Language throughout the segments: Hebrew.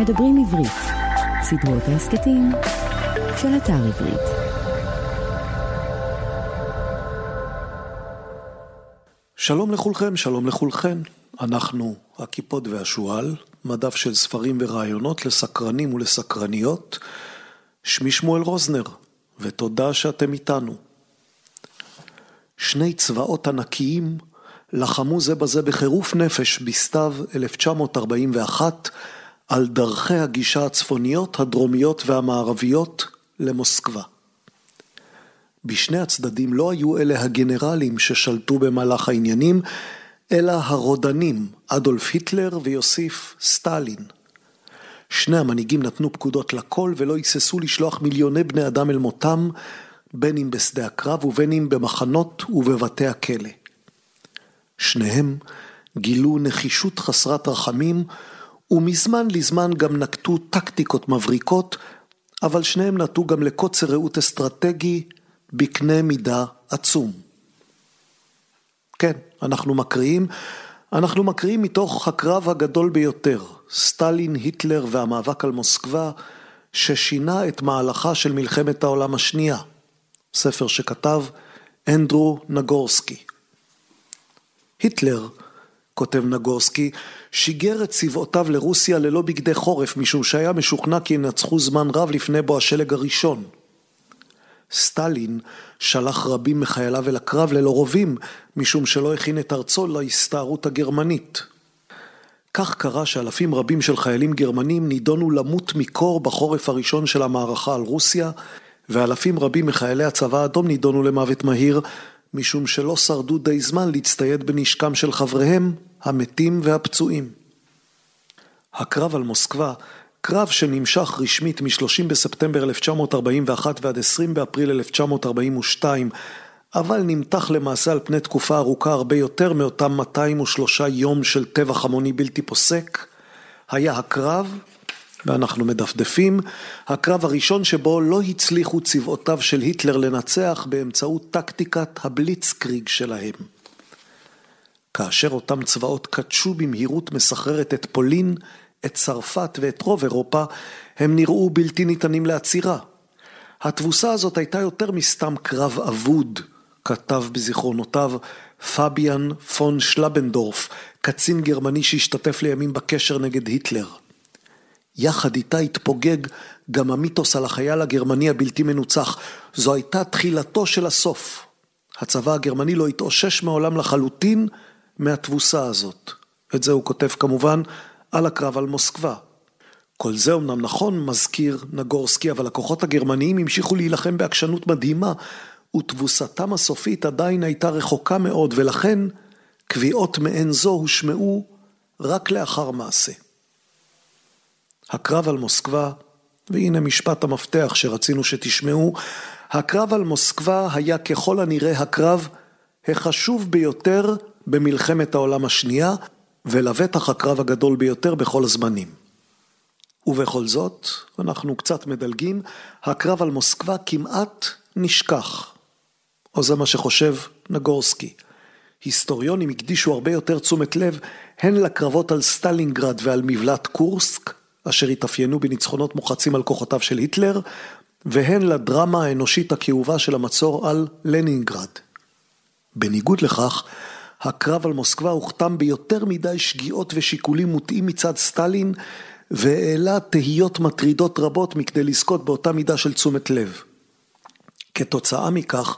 מדברים עברית, סדרות ההסכתים של אתר עברית. שלום לכולכם, שלום לכולכן. אנחנו הקיפוד והשועל, מדף של ספרים ורעיונות לסקרנים ולסקרניות. שמי שמואל רוזנר, ותודה שאתם איתנו. שני צבאות ענקיים לחמו זה בזה בחירוף נפש בסתיו 1941 על דרכי הגישה הצפוניות, הדרומיות והמערביות למוסקבה. בשני הצדדים לא היו אלה הגנרלים ששלטו במהלך העניינים, אלא הרודנים, אדולף היטלר ויוסיף סטלין. שני המנהיגים נתנו פקודות לכל ולא היססו לשלוח מיליוני בני אדם אל מותם, בין אם בשדה הקרב ובין אם במחנות ובבתי הכלא. שניהם גילו נחישות חסרת רחמים, ומזמן לזמן גם נקטו טקטיקות מבריקות, אבל שניהם נטו גם לקוצר ראות אסטרטגי בקנה מידה עצום. כן, אנחנו מקריאים, אנחנו מקריאים מתוך הקרב הגדול ביותר, סטלין, היטלר והמאבק על מוסקבה, ששינה את מהלכה של מלחמת העולם השנייה. ספר שכתב אנדרו נגורסקי. היטלר, כותב נגורסקי, שיגר את צבאותיו לרוסיה ללא בגדי חורף, משום שהיה משוכנע כי ינצחו זמן רב לפני בוא השלג הראשון. סטלין שלח רבים מחייליו אל הקרב ללא רובים, משום שלא הכין את ארצו להסתערות הגרמנית. כך קרה שאלפים רבים של חיילים גרמנים נידונו למות מקור בחורף הראשון של המערכה על רוסיה, ואלפים רבים מחיילי הצבא האדום נידונו למוות מהיר, משום שלא שרדו די זמן להצטייד בנשקם של חבריהם, המתים והפצועים. הקרב על מוסקבה, קרב שנמשך רשמית מ-30 בספטמבר 1941 ועד 20 באפריל 1942, אבל נמתח למעשה על פני תקופה ארוכה הרבה יותר מאותם 203 יום של טבח המוני בלתי פוסק, היה הקרב ואנחנו מדפדפים, הקרב הראשון שבו לא הצליחו צבאותיו של היטלר לנצח באמצעות טקטיקת הבליצקריג שלהם. כאשר אותם צבאות קדשו במהירות מסחררת את פולין, את צרפת ואת רוב אירופה, הם נראו בלתי ניתנים לעצירה. התבוסה הזאת הייתה יותר מסתם קרב אבוד, כתב בזיכרונותיו פביאן פון שלבנדורף, קצין גרמני שהשתתף לימים בקשר נגד היטלר. יחד איתה התפוגג גם המיתוס על החייל הגרמני הבלתי מנוצח. זו הייתה תחילתו של הסוף. הצבא הגרמני לא התאושש מעולם לחלוטין מהתבוסה הזאת. את זה הוא כותב כמובן על הקרב על מוסקבה. כל זה אמנם נכון, מזכיר נגורסקי, אבל הכוחות הגרמניים המשיכו להילחם בעקשנות מדהימה, ותבוסתם הסופית עדיין הייתה רחוקה מאוד, ולכן קביעות מעין זו הושמעו רק לאחר מעשה. הקרב על מוסקבה, והנה משפט המפתח שרצינו שתשמעו, הקרב על מוסקבה היה ככל הנראה הקרב החשוב ביותר במלחמת העולם השנייה, ולבטח הקרב הגדול ביותר בכל הזמנים. ובכל זאת, אנחנו קצת מדלגים, הקרב על מוסקבה כמעט נשכח. או זה מה שחושב נגורסקי. היסטוריונים הקדישו הרבה יותר תשומת לב הן לקרבות על סטלינגרד ועל מבלט קורסק, אשר התאפיינו בניצחונות מוחצים על כוחותיו של היטלר, והן לדרמה האנושית הכאובה של המצור על לנינגרד. בניגוד לכך, הקרב על מוסקבה הוכתם ביותר מדי שגיאות ושיקולים מוטעים מצד סטלין, והעלה תהיות מטרידות רבות מכדי לזכות באותה מידה של תשומת לב. כתוצאה מכך,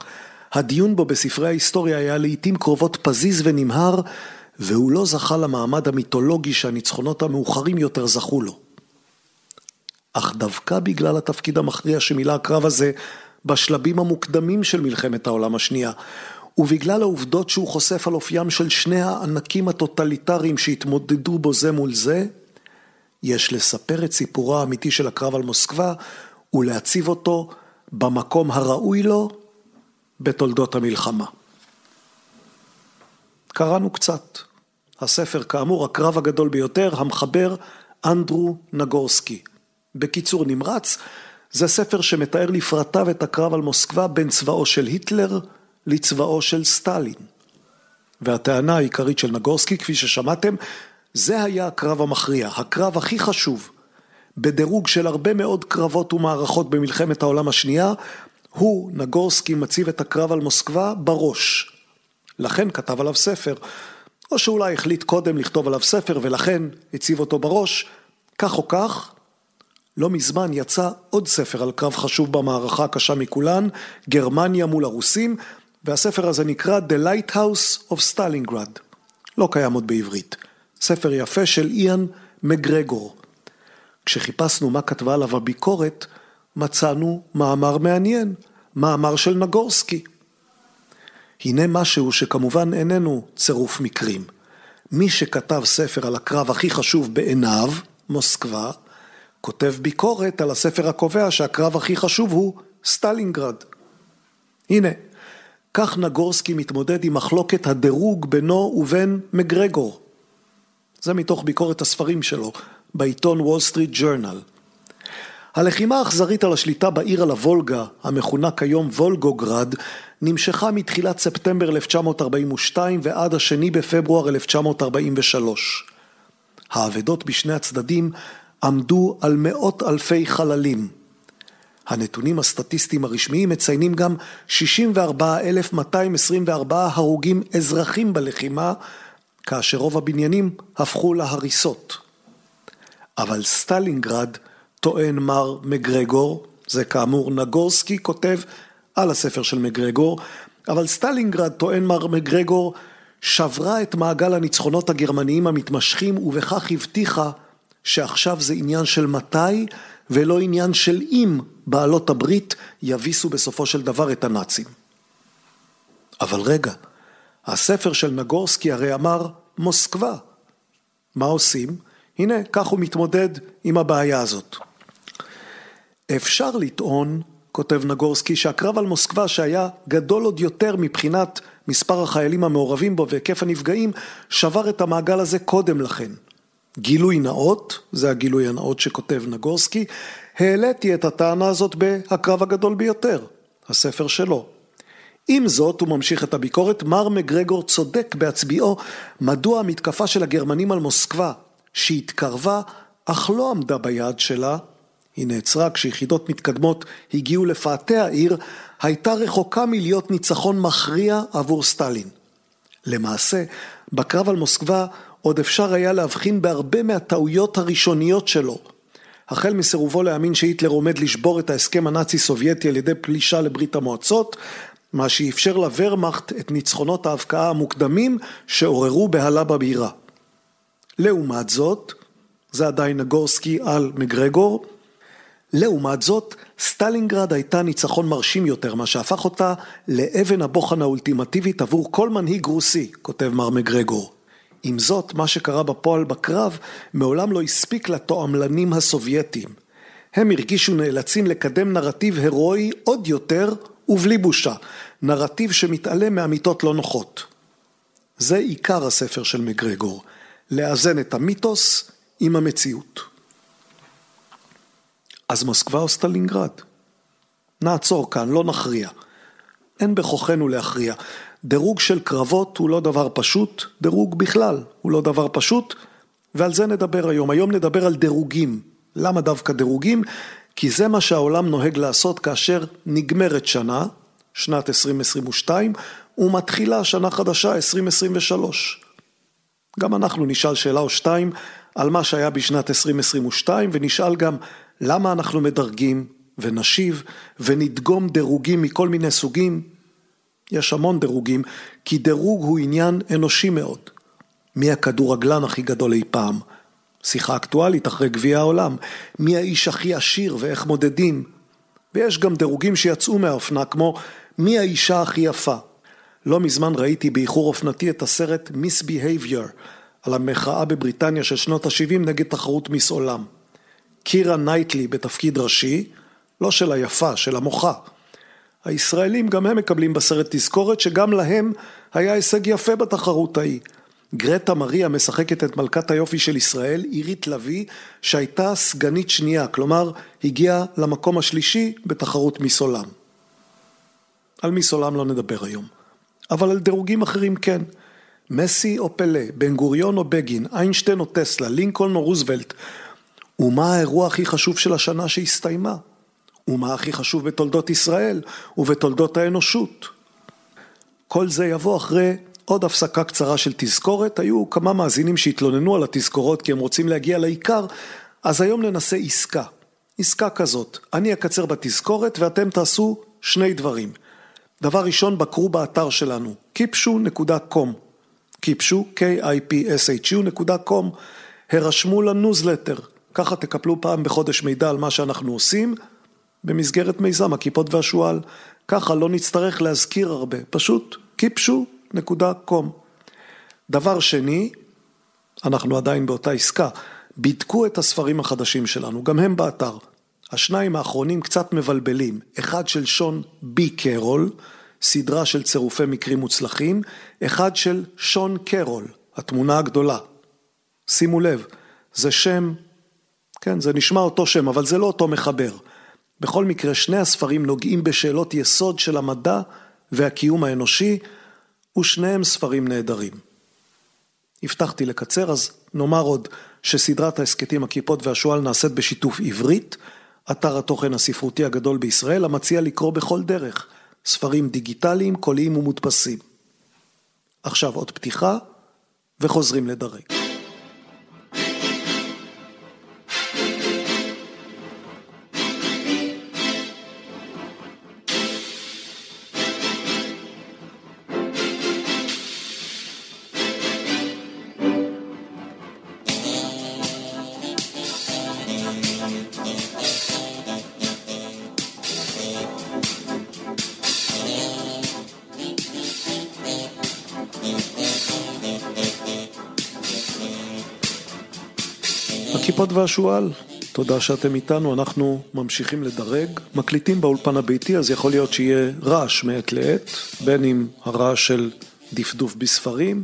הדיון בו בספרי ההיסטוריה היה לעיתים קרובות פזיז ונמהר, והוא לא זכה למעמד המיתולוגי שהניצחונות המאוחרים יותר זכו לו. אך דווקא בגלל התפקיד המכריע שמילא הקרב הזה בשלבים המוקדמים של מלחמת העולם השנייה, ובגלל העובדות שהוא חושף על אופיים של שני הענקים הטוטליטריים שהתמודדו בו זה מול זה, יש לספר את סיפורו האמיתי של הקרב על מוסקבה ולהציב אותו במקום הראוי לו בתולדות המלחמה. קראנו קצת. הספר כאמור הקרב הגדול ביותר, המחבר אנדרו נגורסקי. בקיצור נמרץ, זה ספר שמתאר לפרטיו את הקרב על מוסקבה בין צבאו של היטלר לצבאו של סטלין. והטענה העיקרית של נגורסקי, כפי ששמעתם, זה היה הקרב המכריע, הקרב הכי חשוב. בדירוג של הרבה מאוד קרבות ומערכות במלחמת העולם השנייה, הוא, נגורסקי, מציב את הקרב על מוסקבה בראש. לכן כתב עליו ספר. או שאולי החליט קודם לכתוב עליו ספר ולכן הציב אותו בראש. כך או כך, לא מזמן יצא עוד ספר על קרב חשוב במערכה הקשה מכולן, גרמניה מול הרוסים, והספר הזה נקרא The Lighthouse of Stalingrad. לא קיים עוד בעברית. ספר יפה של איאן מגרגור. כשחיפשנו מה כתבה עליו הביקורת, מצאנו מאמר מעניין, מאמר של נגורסקי. הנה משהו שכמובן איננו צירוף מקרים. מי שכתב ספר על הקרב הכי חשוב בעיניו, מוסקבה, כותב ביקורת על הספר הקובע שהקרב הכי חשוב הוא סטלינגרד. הנה, כך נגורסקי מתמודד עם מחלוקת הדירוג בינו ובין מגרגור. זה מתוך ביקורת הספרים שלו, בעיתון וול סטריט ג'ורנל. הלחימה האכזרית על השליטה בעיר על הוולגה, המכונה כיום וולגוגרד, נמשכה מתחילת ספטמבר 1942 ועד השני בפברואר 1943. האבדות בשני הצדדים עמדו על מאות אלפי חללים. הנתונים הסטטיסטיים הרשמיים מציינים גם 64,224 הרוגים אזרחים בלחימה, כאשר רוב הבניינים הפכו להריסות. אבל סטלינגרד, טוען מר מגרגור, זה כאמור נגורסקי כותב על הספר של מגרגור, אבל סטלינגרד, טוען מר מגרגור, שברה את מעגל הניצחונות הגרמניים המתמשכים ובכך הבטיחה שעכשיו זה עניין של מתי ולא עניין של אם בעלות הברית יביסו בסופו של דבר את הנאצים. אבל רגע, הספר של נגורסקי הרי אמר מוסקבה. מה עושים? הנה, כך הוא מתמודד עם הבעיה הזאת. אפשר לטעון, כותב נגורסקי, שהקרב על מוסקבה שהיה גדול עוד יותר מבחינת מספר החיילים המעורבים בו והיקף הנפגעים, שבר את המעגל הזה קודם לכן. גילוי נאות, זה הגילוי הנאות שכותב נגורסקי, העליתי את הטענה הזאת ב"הקרב הגדול ביותר", הספר שלו. עם זאת, הוא ממשיך את הביקורת, מר מגרגור צודק בהצביעו מדוע המתקפה של הגרמנים על מוסקבה, שהתקרבה אך לא עמדה ביעד שלה, היא נעצרה כשיחידות מתקדמות הגיעו לפאתי העיר, הייתה רחוקה מלהיות ניצחון מכריע עבור סטלין. למעשה, בקרב על מוסקבה עוד אפשר היה להבחין בהרבה מהטעויות הראשוניות שלו. החל מסירובו להאמין שהיטלר עומד לשבור את ההסכם הנאצי-סובייטי על ידי פלישה לברית המועצות, מה שאפשר לוורמאכט את ניצחונות ההבקעה המוקדמים שעוררו בהלה בבירה. לעומת זאת, זה עדיין נגורסקי על מגרגור, לעומת זאת, סטלינגרד הייתה ניצחון מרשים יותר, מה שהפך אותה לאבן הבוחן האולטימטיבית עבור כל מנהיג רוסי, כותב מר מגרגור. עם זאת, מה שקרה בפועל בקרב מעולם לא הספיק לתועמלנים הסובייטים. הם הרגישו נאלצים לקדם נרטיב הירואי עוד יותר ובלי בושה, נרטיב שמתעלם מאמיתות לא נוחות. זה עיקר הספר של מגרגור, לאזן את המיתוס עם המציאות. אז מוסקבה או סטלינגרד? נעצור כאן, לא נכריע. אין בכוחנו להכריע. דירוג של קרבות הוא לא דבר פשוט, דירוג בכלל הוא לא דבר פשוט, ועל זה נדבר היום. היום נדבר על דירוגים. למה דווקא דירוגים? כי זה מה שהעולם נוהג לעשות כאשר נגמרת שנה, שנת 2022, ומתחילה שנה חדשה 2023. גם אנחנו נשאל שאלה או שתיים על מה שהיה בשנת 2022, ונשאל גם למה אנחנו מדרגים, ונשיב, ונדגום דירוגים מכל מיני סוגים. יש המון דירוגים, כי דירוג הוא עניין אנושי מאוד. מי הכדורגלן הכי גדול אי פעם? שיחה אקטואלית אחרי גביע העולם. מי האיש הכי עשיר ואיך מודדים? ויש גם דירוגים שיצאו מהאופנה, כמו מי האישה הכי יפה. לא מזמן ראיתי באיחור אופנתי את הסרט Misbehavior על המחאה בבריטניה של שנות ה-70 נגד תחרות מיס עולם. קירה נייטלי בתפקיד ראשי, לא של היפה, של המוחה. הישראלים גם הם מקבלים בסרט תזכורת שגם להם היה הישג יפה בתחרות ההיא. גרטה מריה משחקת את מלכת היופי של ישראל, עירית לביא, שהייתה סגנית שנייה, כלומר הגיעה למקום השלישי בתחרות מיס עולם. על מיס עולם לא נדבר היום, אבל על דירוגים אחרים כן. מסי או פלא, בן גוריון או בגין, איינשטיין או טסלה, לינקולן או רוזוולט, ומה האירוע הכי חשוב של השנה שהסתיימה? ומה הכי חשוב בתולדות ישראל ובתולדות האנושות? כל זה יבוא אחרי עוד הפסקה קצרה של תזכורת. היו כמה מאזינים שהתלוננו על התזכורות כי הם רוצים להגיע לעיקר, אז היום ננסה עסקה. עסקה כזאת, אני אקצר בתזכורת ואתם תעשו שני דברים. דבר ראשון, בקרו באתר שלנו, kipshu.com, kipshu, k-i-p-s-h-u.com, הרשמו לניוזלטר, ככה תקפלו פעם בחודש מידע על מה שאנחנו עושים במסגרת מיזם הכיפות והשועל. ככה לא נצטרך להזכיר הרבה, פשוט kipshu.com. דבר שני, אנחנו עדיין באותה עסקה, בדקו את הספרים החדשים שלנו, גם הם באתר. השניים האחרונים קצת מבלבלים, אחד של שון בי קרול, סדרה של צירופי מקרים מוצלחים, אחד של שון קרול, התמונה הגדולה. שימו לב, זה שם, כן, זה נשמע אותו שם, אבל זה לא אותו מחבר. בכל מקרה, שני הספרים נוגעים בשאלות יסוד של המדע והקיום האנושי, ושניהם ספרים נהדרים. הבטחתי לקצר, אז נאמר עוד שסדרת ההסכתים הכיפות והשועל נעשית בשיתוף עברית, אתר התוכן הספרותי הגדול בישראל, המציע לקרוא בכל דרך ספרים דיגיטליים, קוליים ומודפסים. עכשיו עוד פתיחה וחוזרים לדרג. והשועל, תודה שאתם איתנו, אנחנו ממשיכים לדרג, מקליטים באולפן הביתי אז יכול להיות שיהיה רעש מעת לעת, בין אם הרעש של דפדוף בספרים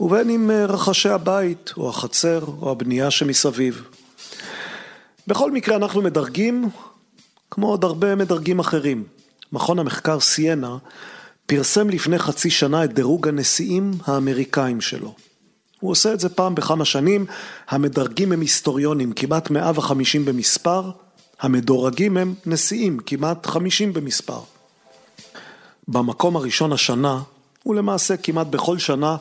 ובין אם אה, רחשי הבית או החצר או הבנייה שמסביב. בכל מקרה אנחנו מדרגים כמו עוד הרבה מדרגים אחרים. מכון המחקר סיינה פרסם לפני חצי שנה את דירוג הנשיאים האמריקאים שלו. הוא עושה את זה פעם בכמה שנים, המדרגים הם היסטוריונים, כמעט 150 במספר, המדורגים הם נשיאים, כמעט 50 במספר. במקום הראשון השנה, ולמעשה כמעט בכל שנה,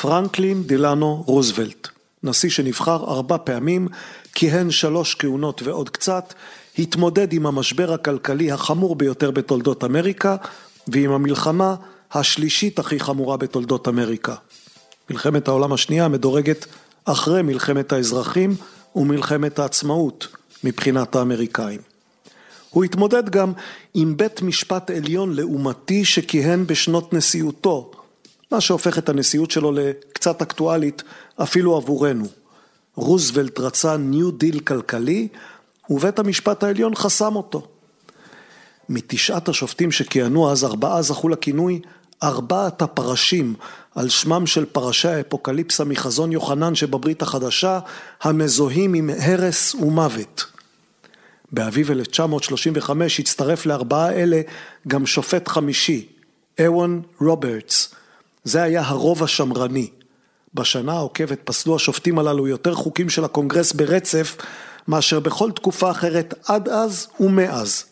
פרנקלין דילנו רוזוולט, נשיא שנבחר ארבע פעמים, כיהן שלוש כהונות ועוד קצת, התמודד עם המשבר הכלכלי החמור ביותר בתולדות אמריקה, ועם המלחמה השלישית הכי חמורה בתולדות אמריקה. מלחמת העולם השנייה מדורגת אחרי מלחמת האזרחים ומלחמת העצמאות מבחינת האמריקאים. הוא התמודד גם עם בית משפט עליון לעומתי שכיהן בשנות נשיאותו, מה שהופך את הנשיאות שלו לקצת אקטואלית אפילו עבורנו. רוזוולט רצה ניו דיל כלכלי ובית המשפט העליון חסם אותו. מתשעת השופטים שכיהנו אז ארבעה זכו לכינוי ארבעת הפרשים על שמם של פרשי האפוקליפסה מחזון יוחנן שבברית החדשה המזוהים עם הרס ומוות. באביב 1935 הצטרף לארבעה אלה גם שופט חמישי, אוון רוברטס. זה היה הרוב השמרני. בשנה העוקבת פסלו השופטים הללו יותר חוקים של הקונגרס ברצף מאשר בכל תקופה אחרת עד אז ומאז.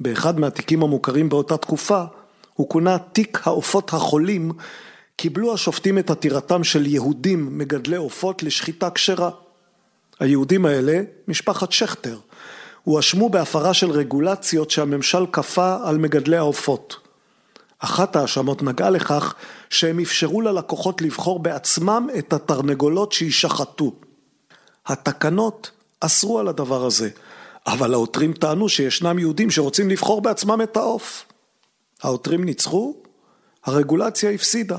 באחד מהתיקים המוכרים באותה תקופה הוא כונה תיק העופות החולים, קיבלו השופטים את עתירתם של יהודים מגדלי עופות לשחיטה כשרה. היהודים האלה, משפחת שכטר, הואשמו בהפרה של רגולציות שהממשל כפה על מגדלי העופות. אחת ההאשמות נגעה לכך שהם אפשרו ללקוחות לבחור בעצמם את התרנגולות שישחטו. התקנות אסרו על הדבר הזה, אבל העותרים טענו שישנם יהודים שרוצים לבחור בעצמם את העוף. העותרים ניצחו, הרגולציה הפסידה.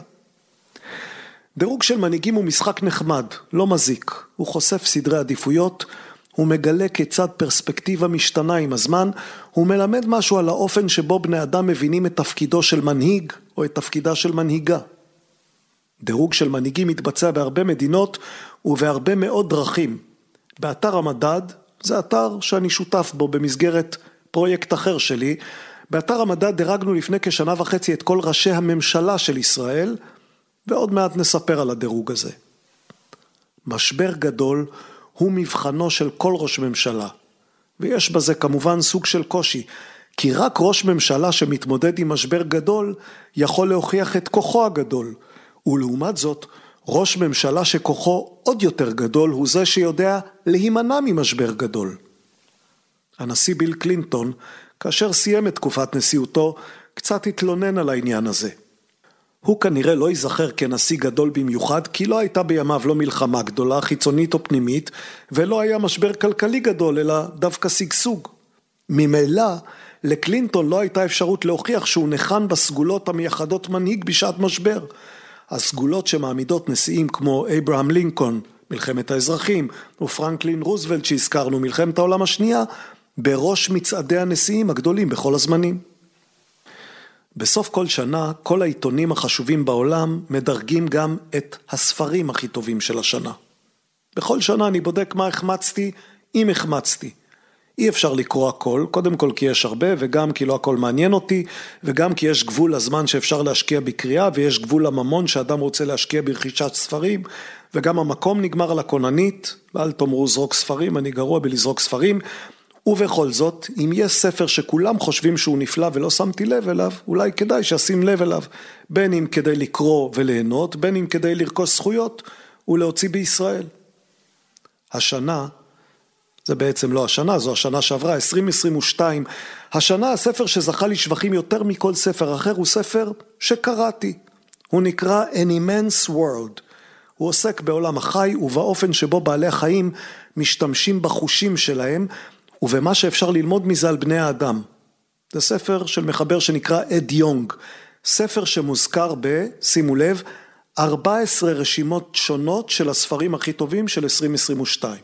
דירוג של מנהיגים הוא משחק נחמד, לא מזיק. הוא חושף סדרי עדיפויות, הוא מגלה כיצד פרספקטיבה משתנה עם הזמן, הוא מלמד משהו על האופן שבו בני אדם מבינים את תפקידו של מנהיג או את תפקידה של מנהיגה. דירוג של מנהיגים מתבצע בהרבה מדינות ובהרבה מאוד דרכים. באתר המדד, זה אתר שאני שותף בו במסגרת פרויקט אחר שלי, באתר המדע דירגנו לפני כשנה וחצי את כל ראשי הממשלה של ישראל, ועוד מעט נספר על הדירוג הזה. משבר גדול הוא מבחנו של כל ראש ממשלה. ויש בזה כמובן סוג של קושי, כי רק ראש ממשלה שמתמודד עם משבר גדול יכול להוכיח את כוחו הגדול, ולעומת זאת, ראש ממשלה שכוחו עוד יותר גדול הוא זה שיודע להימנע ממשבר גדול. הנשיא ביל קלינטון, כאשר סיים את תקופת נשיאותו, קצת התלונן על העניין הזה. הוא כנראה לא ייזכר כנשיא גדול במיוחד, כי לא הייתה בימיו לא מלחמה גדולה, חיצונית או פנימית, ולא היה משבר כלכלי גדול, אלא דווקא שגשוג. ממילא, לקלינטון לא הייתה אפשרות להוכיח שהוא ניחן בסגולות המייחדות מנהיג בשעת משבר. הסגולות שמעמידות נשיאים כמו אברהם לינקולן, מלחמת האזרחים, ופרנקלין רוזוולט שהזכרנו, מלחמת העולם השנייה, בראש מצעדי הנשיאים הגדולים בכל הזמנים. בסוף כל שנה, כל העיתונים החשובים בעולם מדרגים גם את הספרים הכי טובים של השנה. בכל שנה אני בודק מה החמצתי, אם החמצתי. אי אפשר לקרוא הכל, קודם כל כי יש הרבה וגם כי לא הכל מעניין אותי וגם כי יש גבול לזמן שאפשר להשקיע בקריאה ויש גבול לממון שאדם רוצה להשקיע ברכישת ספרים וגם המקום נגמר על הכוננית ואל תאמרו זרוק ספרים, אני גרוע בלזרוק ספרים ובכל זאת, אם יש ספר שכולם חושבים שהוא נפלא ולא שמתי לב אליו, אולי כדאי שאשים לב אליו, בין אם כדי לקרוא וליהנות, בין אם כדי לרכוש זכויות ולהוציא בישראל. השנה זה בעצם לא השנה, זו השנה שעברה, 2022. השנה הספר שזכה לשבחים יותר מכל ספר אחר הוא ספר שקראתי. הוא נקרא An Immense World. הוא עוסק בעולם החי ובאופן שבו בעלי החיים משתמשים בחושים שלהם ובמה שאפשר ללמוד מזה על בני האדם. זה ספר של מחבר שנקרא אד יונג. ספר שמוזכר ב, שימו לב, 14 רשימות שונות של הספרים הכי טובים של 2022.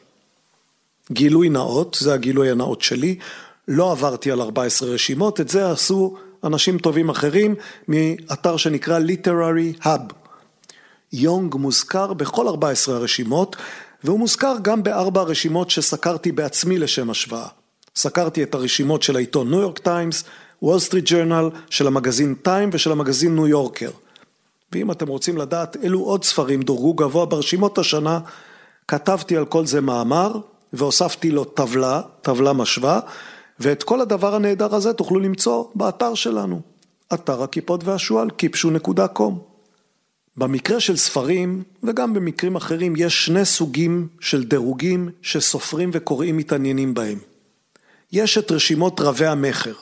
גילוי נאות, זה הגילוי הנאות שלי, לא עברתי על 14 רשימות, את זה עשו אנשים טובים אחרים מאתר שנקרא Literary Hub. יונג מוזכר בכל 14 הרשימות, והוא מוזכר גם בארבע הרשימות שסקרתי בעצמי לשם השוואה. סקרתי את הרשימות של העיתון ניו יורק טיימס, וול סטריט ג'רנל, של המגזין טיים ושל המגזין ניו יורקר. ואם אתם רוצים לדעת אילו עוד ספרים דורגו גבוה ברשימות השנה, כתבתי על כל זה מאמר, והוספתי לו טבלה, טבלה משווה, ואת כל הדבר הנהדר הזה תוכלו למצוא באתר שלנו, אתר הקיפוד והשועל, kipshu.com. במקרה של ספרים, וגם במקרים אחרים, יש שני סוגים של דירוגים שסופרים וקוראים מתעניינים בהם. יש את רשימות רבי המכר,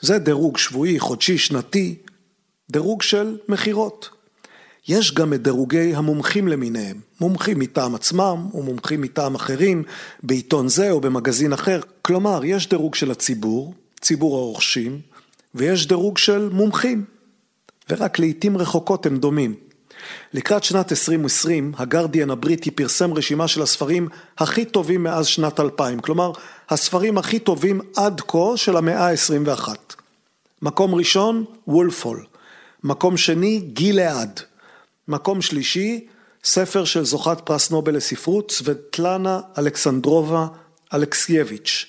זה דירוג שבועי, חודשי, שנתי, דירוג של מכירות. יש גם את דירוגי המומחים למיניהם, מומחים מטעם עצמם ומומחים מטעם אחרים, בעיתון זה או במגזין אחר. כלומר, יש דירוג של הציבור, ציבור הרוכשים, ויש דירוג של מומחים, ורק לעיתים רחוקות הם דומים. לקראת שנת 2020, הגרדיאן הבריטי פרסם רשימה של הספרים הכי טובים מאז שנת 2000, כלומר, הספרים הכי טובים עד כה של המאה ה-21. מקום ראשון, וולפול. מקום שני, גילעד. מקום שלישי, ספר של זוכת פרס נובל לספרות, סבטלנה אלכסנדרובה אלכסייביץ'.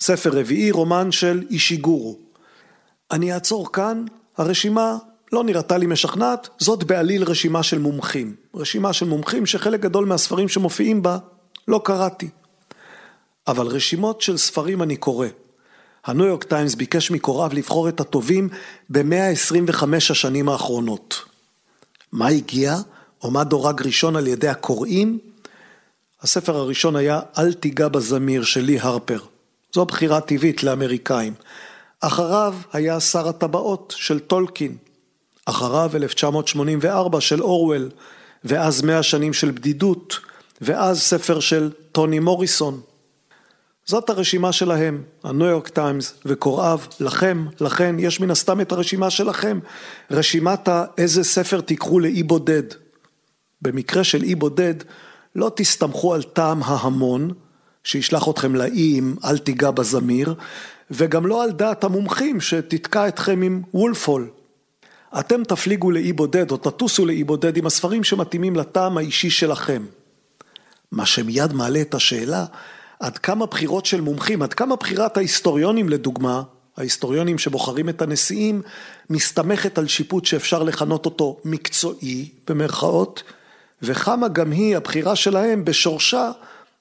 ספר רביעי, רומן של אישיגורו. אני אעצור כאן, הרשימה לא נראתה לי משכנעת, זאת בעליל רשימה של מומחים. רשימה של מומחים שחלק גדול מהספרים שמופיעים בה לא קראתי. אבל רשימות של ספרים אני קורא. הניו יורק טיימס ביקש מקוראיו לבחור את הטובים ב-125 השנים האחרונות. מה הגיע או מה דורג ראשון על ידי הקוראים? הספר הראשון היה "אל תיגע בזמיר" של לי הרפר. זו בחירה טבעית לאמריקאים. אחריו היה שר הטבעות של טולקין. אחריו 1984 של אורוול, ואז מאה שנים של בדידות, ואז ספר של טוני מוריסון. זאת הרשימה שלהם, הניו יורק טיימס וקוראיו, לכם, לכן, יש מן הסתם את הרשימה שלכם, רשימת האיזה ספר תיקחו לאי בודד. במקרה של אי בודד, לא תסתמכו על טעם ההמון, שישלח אתכם לאי אם אל תיגע בזמיר, וגם לא על דעת המומחים שתתקע אתכם עם וולפול. אתם תפליגו לאי בודד או תטוסו לאי בודד עם הספרים שמתאימים לטעם האישי שלכם. מה שמיד מעלה את השאלה, עד כמה בחירות של מומחים, עד כמה בחירת ההיסטוריונים לדוגמה, ההיסטוריונים שבוחרים את הנשיאים, מסתמכת על שיפוט שאפשר לכנות אותו מקצועי, במרכאות, וכמה גם היא, הבחירה שלהם בשורשה,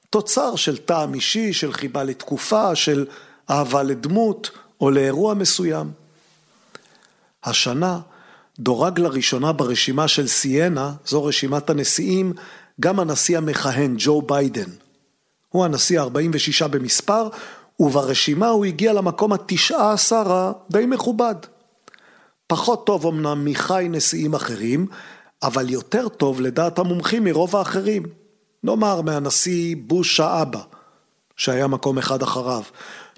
תוצר של טעם אישי, של חיבה לתקופה, של אהבה לדמות או לאירוע מסוים. השנה דורג לראשונה ברשימה של סיינה, זו רשימת הנשיאים, גם הנשיא המכהן, ג'ו ביידן. הוא הנשיא ה-46 במספר, וברשימה הוא הגיע למקום התשעה עשר הדי מכובד. פחות טוב אמנם מחי נשיאים אחרים, אבל יותר טוב לדעת המומחים מרוב האחרים. נאמר מהנשיא בוש האבא, שהיה מקום אחד אחריו.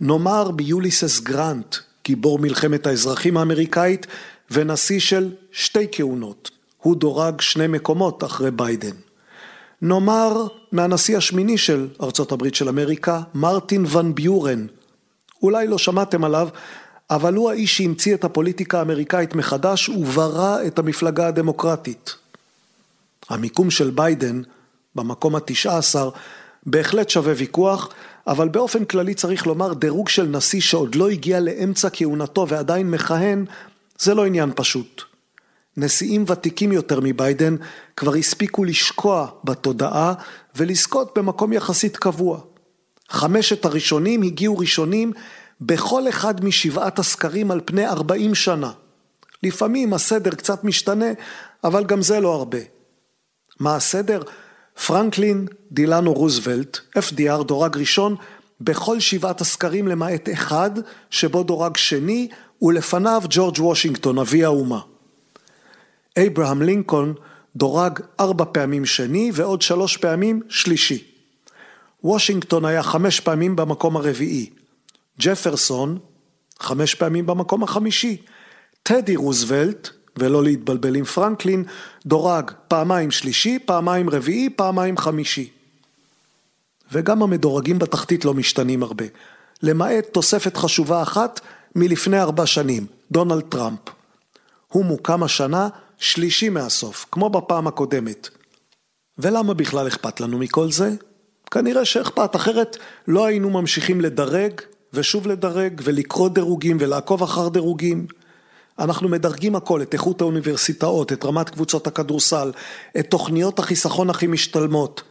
נאמר ביוליסס גרנט, גיבור מלחמת האזרחים האמריקאית, ונשיא של שתי כהונות. הוא דורג שני מקומות אחרי ביידן. נאמר מהנשיא השמיני של ארצות הברית של אמריקה, מרטין ון ביורן. אולי לא שמעתם עליו, אבל הוא האיש שהמציא את הפוליטיקה האמריקאית מחדש וברא את המפלגה הדמוקרטית. המיקום של ביידן, במקום התשע עשר, בהחלט שווה ויכוח, אבל באופן כללי צריך לומר דירוג של נשיא שעוד לא הגיע לאמצע כהונתו ועדיין מכהן, זה לא עניין פשוט. נשיאים ותיקים יותר מביידן כבר הספיקו לשקוע בתודעה ולזכות במקום יחסית קבוע. חמשת הראשונים הגיעו ראשונים בכל אחד משבעת הסקרים על פני ארבעים שנה. לפעמים הסדר קצת משתנה, אבל גם זה לא הרבה. מה הסדר? פרנקלין דילנו רוזוולט, FDR דורג ראשון, בכל שבעת הסקרים למעט אחד, שבו דורג שני, ולפניו ג'ורג' וושינגטון, אבי האומה. אברהם לינקולן דורג ארבע פעמים שני ועוד שלוש פעמים שלישי. וושינגטון היה חמש פעמים במקום הרביעי. ג'פרסון, חמש פעמים במקום החמישי. טדי רוזוולט, ולא להתבלבל עם פרנקלין, דורג פעמיים שלישי, פעמיים רביעי, פעמיים חמישי. וגם המדורגים בתחתית לא משתנים הרבה, למעט תוספת חשובה אחת מלפני ארבע שנים, דונלד טראמפ. הוא מוקם השנה שלישי מהסוף, כמו בפעם הקודמת. ולמה בכלל אכפת לנו מכל זה? כנראה שאכפת, אחרת לא היינו ממשיכים לדרג ושוב לדרג ולקרוא דירוגים ולעקוב אחר דירוגים. אנחנו מדרגים הכל, את איכות האוניברסיטאות, את רמת קבוצות הכדורסל, את תוכניות החיסכון הכי משתלמות.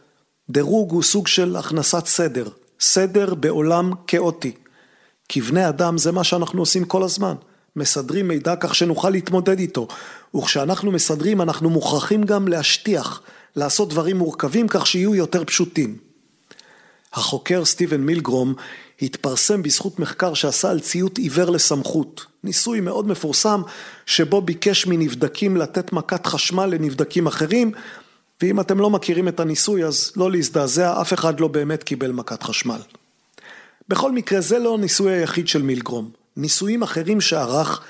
דירוג הוא סוג של הכנסת סדר, סדר בעולם כאוטי. כבני אדם זה מה שאנחנו עושים כל הזמן. מסדרים מידע כך שנוכל להתמודד איתו, וכשאנחנו מסדרים אנחנו מוכרחים גם להשטיח, לעשות דברים מורכבים כך שיהיו יותר פשוטים. החוקר סטיבן מילגרום התפרסם בזכות מחקר שעשה על ציות עיוור לסמכות, ניסוי מאוד מפורסם שבו ביקש מנבדקים לתת מכת חשמל לנבדקים אחרים, ואם אתם לא מכירים את הניסוי אז לא להזדעזע, אף אחד לא באמת קיבל מכת חשמל. בכל מקרה זה לא הניסוי היחיד של מילגרום. ניסויים אחרים שערך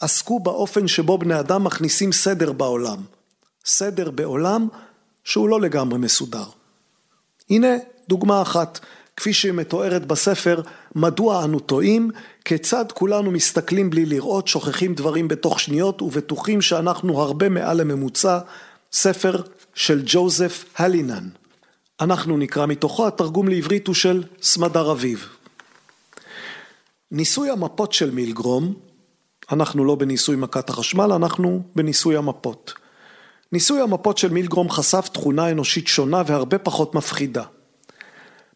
עסקו באופן שבו בני אדם מכניסים סדר בעולם. סדר בעולם שהוא לא לגמרי מסודר. הנה דוגמה אחת, כפי שהיא מתוארת בספר "מדוע אנו טועים, כיצד כולנו מסתכלים בלי לראות, שוכחים דברים בתוך שניות ובטוחים שאנחנו הרבה מעל לממוצע", ספר של ג'וזף הלינן. אנחנו נקרא מתוכו, התרגום לעברית הוא של סמדר אביב. ניסוי המפות של מילגרום, אנחנו לא בניסוי מכת החשמל, אנחנו בניסוי המפות. ניסוי המפות של מילגרום חשף תכונה אנושית שונה והרבה פחות מפחידה.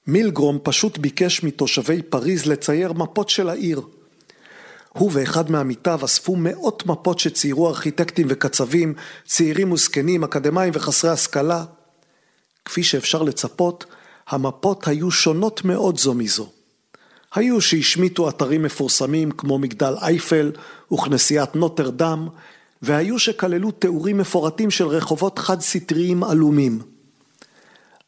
מילגרום פשוט ביקש מתושבי פריז לצייר מפות של העיר. הוא ואחד מעמיתיו אספו מאות מפות שציירו ארכיטקטים וקצבים, צעירים וזקנים, אקדמאים וחסרי השכלה. כפי שאפשר לצפות, המפות היו שונות מאוד זו מזו. היו שהשמיטו אתרים מפורסמים כמו מגדל אייפל וכנסיית נוטרדם, והיו שכללו תיאורים מפורטים של רחובות חד-סטריים עלומים.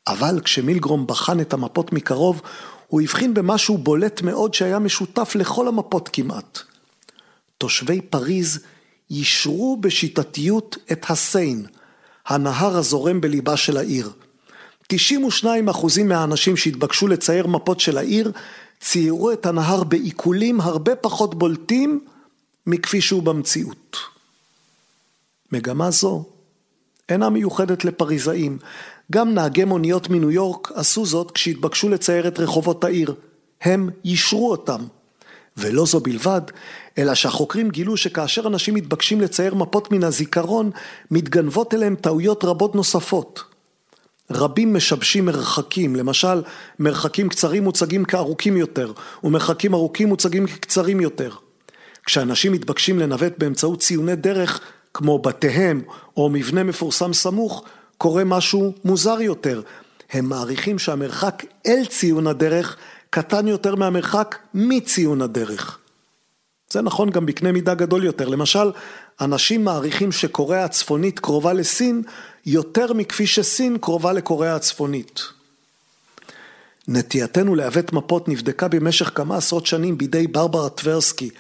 אבל כשמילגרום בחן את המפות מקרוב, הוא הבחין במשהו בולט מאוד שהיה משותף לכל המפות כמעט. תושבי פריז יישרו בשיטתיות את הסיין, הנהר הזורם בליבה של העיר. 92% מהאנשים שהתבקשו לצייר מפות של העיר ציירו את הנהר בעיקולים הרבה פחות בולטים מכפי שהוא במציאות. מגמה זו אינה מיוחדת לפריזאים, גם נהגי מוניות מניו יורק עשו זאת כשהתבקשו לצייר את רחובות העיר, הם יישרו אותם. ולא זו בלבד, אלא שהחוקרים גילו שכאשר אנשים מתבקשים לצייר מפות מן הזיכרון, מתגנבות אליהם טעויות רבות נוספות. רבים משבשים מרחקים, למשל מרחקים קצרים מוצגים כארוכים יותר, ומרחקים ארוכים מוצגים כקצרים יותר. כשאנשים מתבקשים לנווט באמצעות ציוני דרך, כמו בתיהם או מבנה מפורסם סמוך, קורה משהו מוזר יותר. הם מעריכים שהמרחק אל ציון הדרך קטן יותר מהמרחק מציון הדרך. זה נכון גם בקנה מידה גדול יותר. למשל, אנשים מעריכים שקוריאה הצפונית קרובה לסין יותר מכפי שסין קרובה לקוריאה הצפונית. נטייתנו לעוות מפות נבדקה במשך כמה עשרות שנים בידי ברברה טברסקי,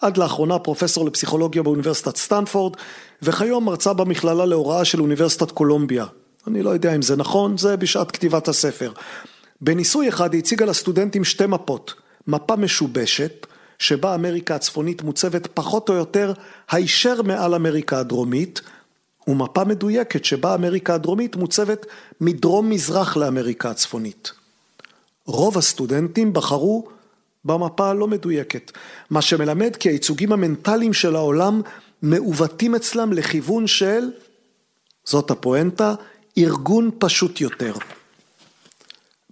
עד לאחרונה פרופסור לפסיכולוגיה באוניברסיטת סטנפורד, וכיום מרצה במכללה להוראה של אוניברסיטת קולומביה. אני לא יודע אם זה נכון, זה בשעת כתיבת הספר. בניסוי אחד היא הציגה לסטודנטים שתי מפות, מפה משובשת, שבה אמריקה הצפונית מוצבת פחות או יותר הישר מעל אמריקה הדרומית, ומפה מדויקת שבה אמריקה הדרומית מוצבת מדרום מזרח לאמריקה הצפונית. רוב הסטודנטים בחרו במפה הלא מדויקת, מה שמלמד כי הייצוגים המנטליים של העולם מעוותים אצלם לכיוון של, זאת הפואנטה, ארגון פשוט יותר.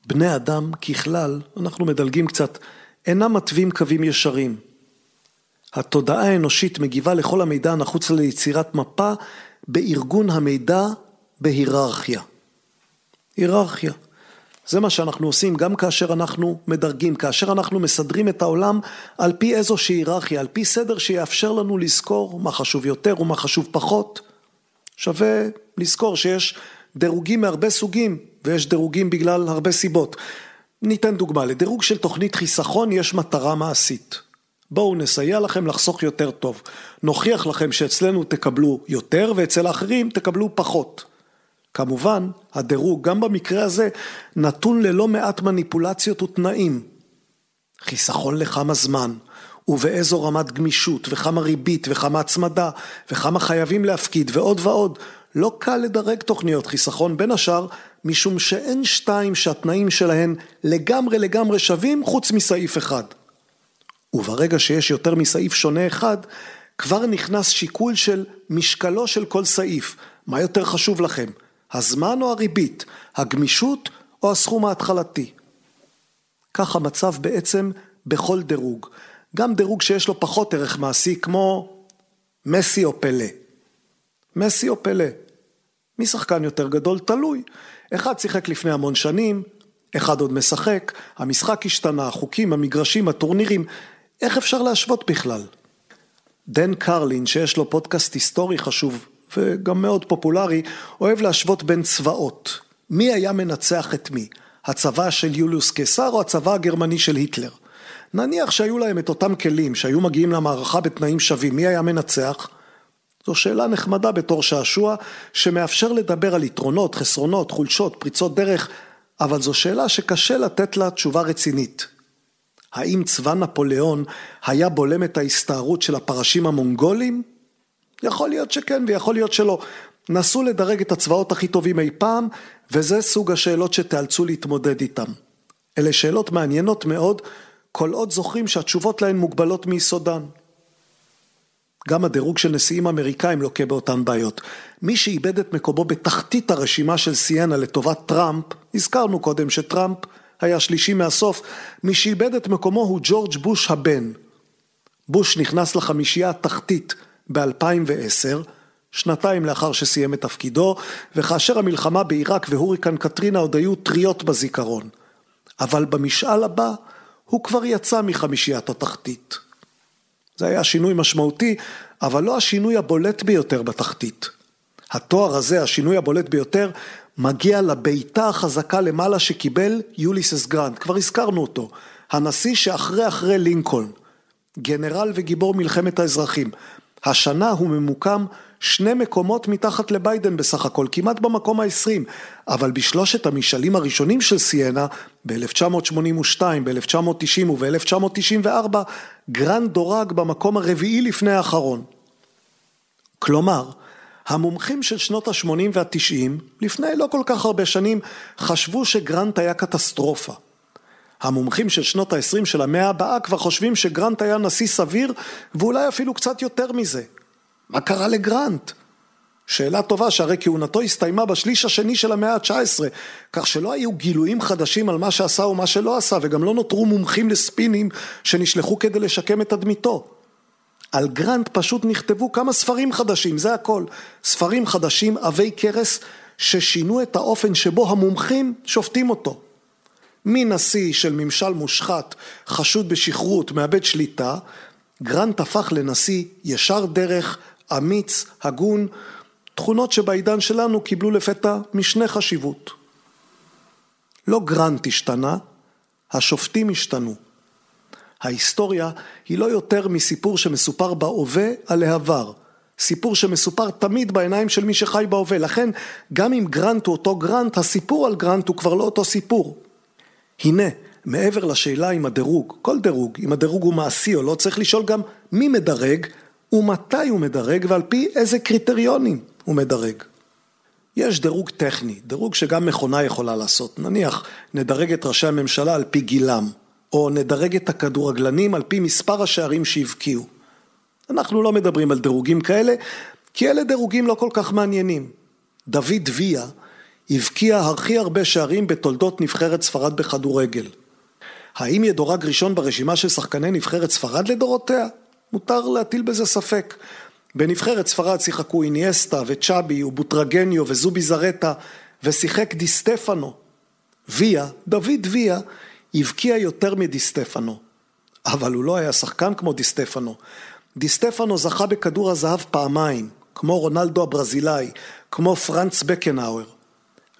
בני אדם ככלל, אנחנו מדלגים קצת, אינם מתווים קווים ישרים. התודעה האנושית מגיבה לכל המידע הנחוץ ליצירת מפה בארגון המידע בהיררכיה. היררכיה. זה מה שאנחנו עושים גם כאשר אנחנו מדרגים, כאשר אנחנו מסדרים את העולם על פי איזושהי היררכיה, על פי סדר שיאפשר לנו לזכור מה חשוב יותר ומה חשוב פחות. שווה לזכור שיש דירוגים מהרבה סוגים ויש דירוגים בגלל הרבה סיבות. ניתן דוגמה, לדירוג של תוכנית חיסכון יש מטרה מעשית. בואו נסייע לכם לחסוך יותר טוב. נוכיח לכם שאצלנו תקבלו יותר ואצל האחרים תקבלו פחות. כמובן, הדירוג גם במקרה הזה נתון ללא מעט מניפולציות ותנאים. חיסכון לכמה זמן, ובאיזו רמת גמישות, וכמה ריבית, וכמה הצמדה, וכמה חייבים להפקיד, ועוד ועוד. לא קל לדרג תוכניות חיסכון, בין השאר, משום שאין שתיים שהתנאים שלהן לגמרי לגמרי שווים חוץ מסעיף אחד. וברגע שיש יותר מסעיף שונה אחד, כבר נכנס שיקול של משקלו של כל סעיף. מה יותר חשוב לכם, הזמן או הריבית, הגמישות או הסכום ההתחלתי? כך המצב בעצם בכל דירוג. גם דירוג שיש לו פחות ערך מעשי כמו מסי או פלא. מסי או פלא. מי שחקן יותר גדול? תלוי. אחד שיחק לפני המון שנים, אחד עוד משחק, המשחק השתנה, החוקים, המגרשים, הטורנירים, איך אפשר להשוות בכלל? דן קרלין, שיש לו פודקאסט היסטורי חשוב וגם מאוד פופולרי, אוהב להשוות בין צבאות. מי היה מנצח את מי? הצבא של יוליוס קיסר או הצבא הגרמני של היטלר? נניח שהיו להם את אותם כלים, שהיו מגיעים למערכה בתנאים שווים, מי היה מנצח? זו שאלה נחמדה בתור שעשוע, שמאפשר לדבר על יתרונות, חסרונות, חולשות, פריצות דרך, אבל זו שאלה שקשה לתת לה תשובה רצינית. האם צבא נפוליאון היה בולם את ההסתערות של הפרשים המונגולים? יכול להיות שכן ויכול להיות שלא. נסו לדרג את הצבאות הכי טובים אי פעם, וזה סוג השאלות שתיאלצו להתמודד איתם. אלה שאלות מעניינות מאוד, כל עוד זוכרים שהתשובות להן מוגבלות מיסודן. גם הדירוג של נשיאים אמריקאים לוקה באותן בעיות. מי שאיבד את מקומו בתחתית הרשימה של סיינה לטובת טראמפ, הזכרנו קודם שטראמפ היה שלישי מהסוף, מי שאיבד את מקומו הוא ג'ורג' בוש הבן. בוש נכנס לחמישייה התחתית ב-2010, שנתיים לאחר שסיים את תפקידו, וכאשר המלחמה בעיראק והוריקן קטרינה עוד היו טריות בזיכרון. אבל במשאל הבא הוא כבר יצא מחמישיית התחתית. זה היה שינוי משמעותי, אבל לא השינוי הבולט ביותר בתחתית. התואר הזה, השינוי הבולט ביותר, מגיע לבעיטה החזקה למעלה שקיבל יוליסס גרנט, כבר הזכרנו אותו, הנשיא שאחרי אחרי לינקולן, גנרל וגיבור מלחמת האזרחים. השנה הוא ממוקם שני מקומות מתחת לביידן בסך הכל, כמעט במקום ה-20, אבל בשלושת המשאלים הראשונים של סיינה, ב-1982, ב-1990 וב-1994, גרנט דורג במקום הרביעי לפני האחרון. כלומר, המומחים של שנות ה-80 וה-90, לפני לא כל כך הרבה שנים, חשבו שגרנט היה קטסטרופה. המומחים של שנות ה-20 של המאה הבאה כבר חושבים שגרנט היה נשיא סביר, ואולי אפילו קצת יותר מזה. מה קרה לגרנט? שאלה טובה שהרי כהונתו הסתיימה בשליש השני של המאה ה-19, כך שלא היו גילויים חדשים על מה שעשה ומה שלא עשה, וגם לא נותרו מומחים לספינים שנשלחו כדי לשקם את תדמיתו. על גרנט פשוט נכתבו כמה ספרים חדשים, זה הכל. ספרים חדשים עבי כרס ששינו את האופן שבו המומחים שופטים אותו. מנשיא של ממשל מושחת, חשוד בשכרות, מאבד שליטה, גרנט הפך לנשיא ישר דרך, אמיץ, הגון, תכונות שבעידן שלנו קיבלו לפתע משנה חשיבות. לא גרנט השתנה, השופטים השתנו. ההיסטוריה היא לא יותר מסיפור שמסופר בהווה על העבר. סיפור שמסופר תמיד בעיניים של מי שחי בהווה. לכן, גם אם גרנט הוא אותו גרנט, הסיפור על גרנט הוא כבר לא אותו סיפור. הנה, מעבר לשאלה אם הדירוג, כל דירוג, אם הדירוג הוא מעשי או לא, צריך לשאול גם מי מדרג ומתי הוא מדרג ועל פי איזה קריטריונים הוא מדרג. יש דירוג טכני, דירוג שגם מכונה יכולה לעשות. נניח, נדרג את ראשי הממשלה על פי גילם, או נדרג את הכדורגלנים על פי מספר השערים שהבקיעו. אנחנו לא מדברים על דירוגים כאלה, כי אלה דירוגים לא כל כך מעניינים. דוד ויה הבקיע הכי הרבה שערים בתולדות נבחרת ספרד בכדורגל. האם ידורג ראשון ברשימה של שחקני נבחרת ספרד לדורותיה? מותר להטיל בזה ספק. בנבחרת ספרד שיחקו איניאסטה וצ'אבי ובוטרגניו וזובי זרטה ושיחק דיסטפנו. ויה, דוד ויה, הבקיע יותר מדיסטפנו. אבל הוא לא היה שחקן כמו דיסטפנו. דיסטפנו זכה בכדור הזהב פעמיים, כמו רונלדו הברזילאי, כמו פרנץ בקנאוור.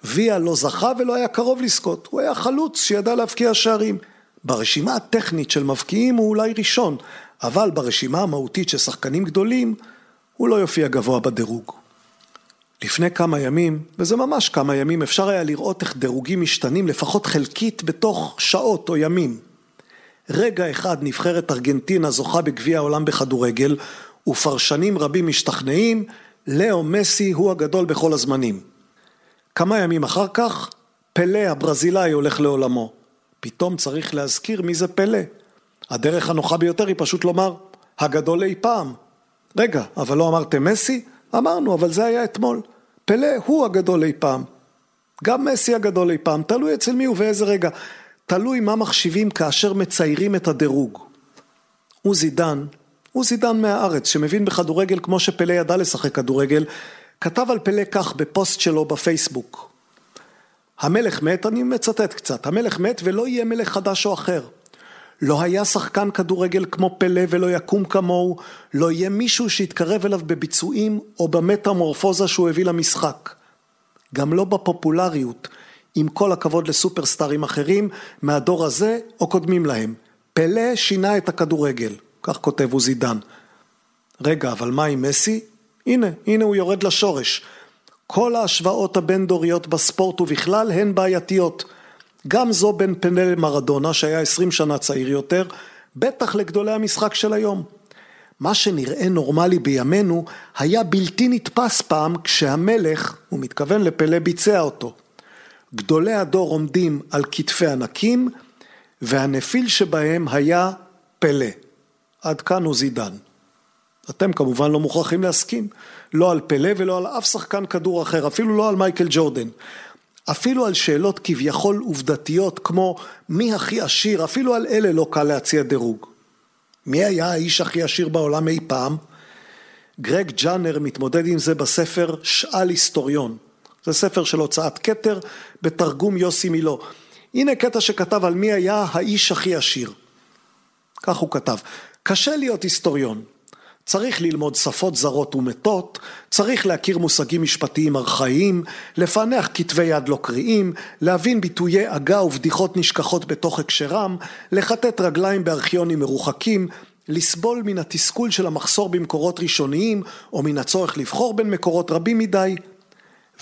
ויה לא זכה ולא היה קרוב לזכות, הוא היה חלוץ שידע להבקיע שערים. ברשימה הטכנית של מבקיעים הוא אולי ראשון, אבל ברשימה המהותית של שחקנים גדולים, הוא לא יופיע גבוה בדירוג. לפני כמה ימים, וזה ממש כמה ימים, אפשר היה לראות איך דירוגים משתנים לפחות חלקית בתוך שעות או ימים. רגע אחד נבחרת ארגנטינה זוכה בגביע העולם בכדורגל, ופרשנים רבים משתכנעים, לאו מסי הוא הגדול בכל הזמנים. כמה ימים אחר כך, פלא הברזילאי הולך לעולמו. פתאום צריך להזכיר מי זה פלא. הדרך הנוחה ביותר היא פשוט לומר, הגדול אי פעם. רגע, אבל לא אמרתם מסי? אמרנו, אבל זה היה אתמול. פלא הוא הגדול אי פעם. גם מסי הגדול אי פעם, תלוי אצל מי ובאיזה רגע. תלוי מה מחשיבים כאשר מציירים את הדירוג. עוזי דן, עוזי דן מהארץ, שמבין בכדורגל כמו שפלא ידע לשחק כדורגל, כתב על פלא כך בפוסט שלו בפייסבוק. המלך מת, אני מצטט קצת, המלך מת ולא יהיה מלך חדש או אחר. לא היה שחקן כדורגל כמו פלא ולא יקום כמוהו, לא יהיה מישהו שיתקרב אליו בביצועים או במטמורפוזה שהוא הביא למשחק. גם לא בפופולריות, עם כל הכבוד לסופרסטארים אחרים מהדור הזה או קודמים להם. פלא שינה את הכדורגל, כך כותב עוזי דן. רגע, אבל מה עם מסי? הנה, הנה הוא יורד לשורש. כל ההשוואות הבין-דוריות בספורט ובכלל הן בעייתיות. גם זו בין פנל למרדונה שהיה עשרים שנה צעיר יותר, בטח לגדולי המשחק של היום. מה שנראה נורמלי בימינו היה בלתי נתפס פעם כשהמלך, הוא מתכוון לפלא, ביצע אותו. גדולי הדור עומדים על כתפי ענקים והנפיל שבהם היה פלא. עד כאן הוא זידן. אתם כמובן לא מוכרחים להסכים, לא על פלא ולא על אף שחקן כדור אחר, אפילו לא על מייקל ג'ורדן. אפילו על שאלות כביכול עובדתיות כמו מי הכי עשיר, אפילו על אלה לא קל להציע דירוג. מי היה האיש הכי עשיר בעולם אי פעם? גרג ג'אנר מתמודד עם זה בספר שאל היסטוריון. זה ספר של הוצאת כתר בתרגום יוסי מילו. הנה קטע שכתב על מי היה האיש הכי עשיר. כך הוא כתב: קשה להיות היסטוריון. צריך ללמוד שפות זרות ומתות, צריך להכיר מושגים משפטיים ארכאיים, לפענח כתבי יד לא קריאים, להבין ביטויי עגה ובדיחות נשכחות בתוך הקשרם, לכתת רגליים בארכיונים מרוחקים, לסבול מן התסכול של המחסור במקורות ראשוניים, או מן הצורך לבחור בין מקורות רבים מדי,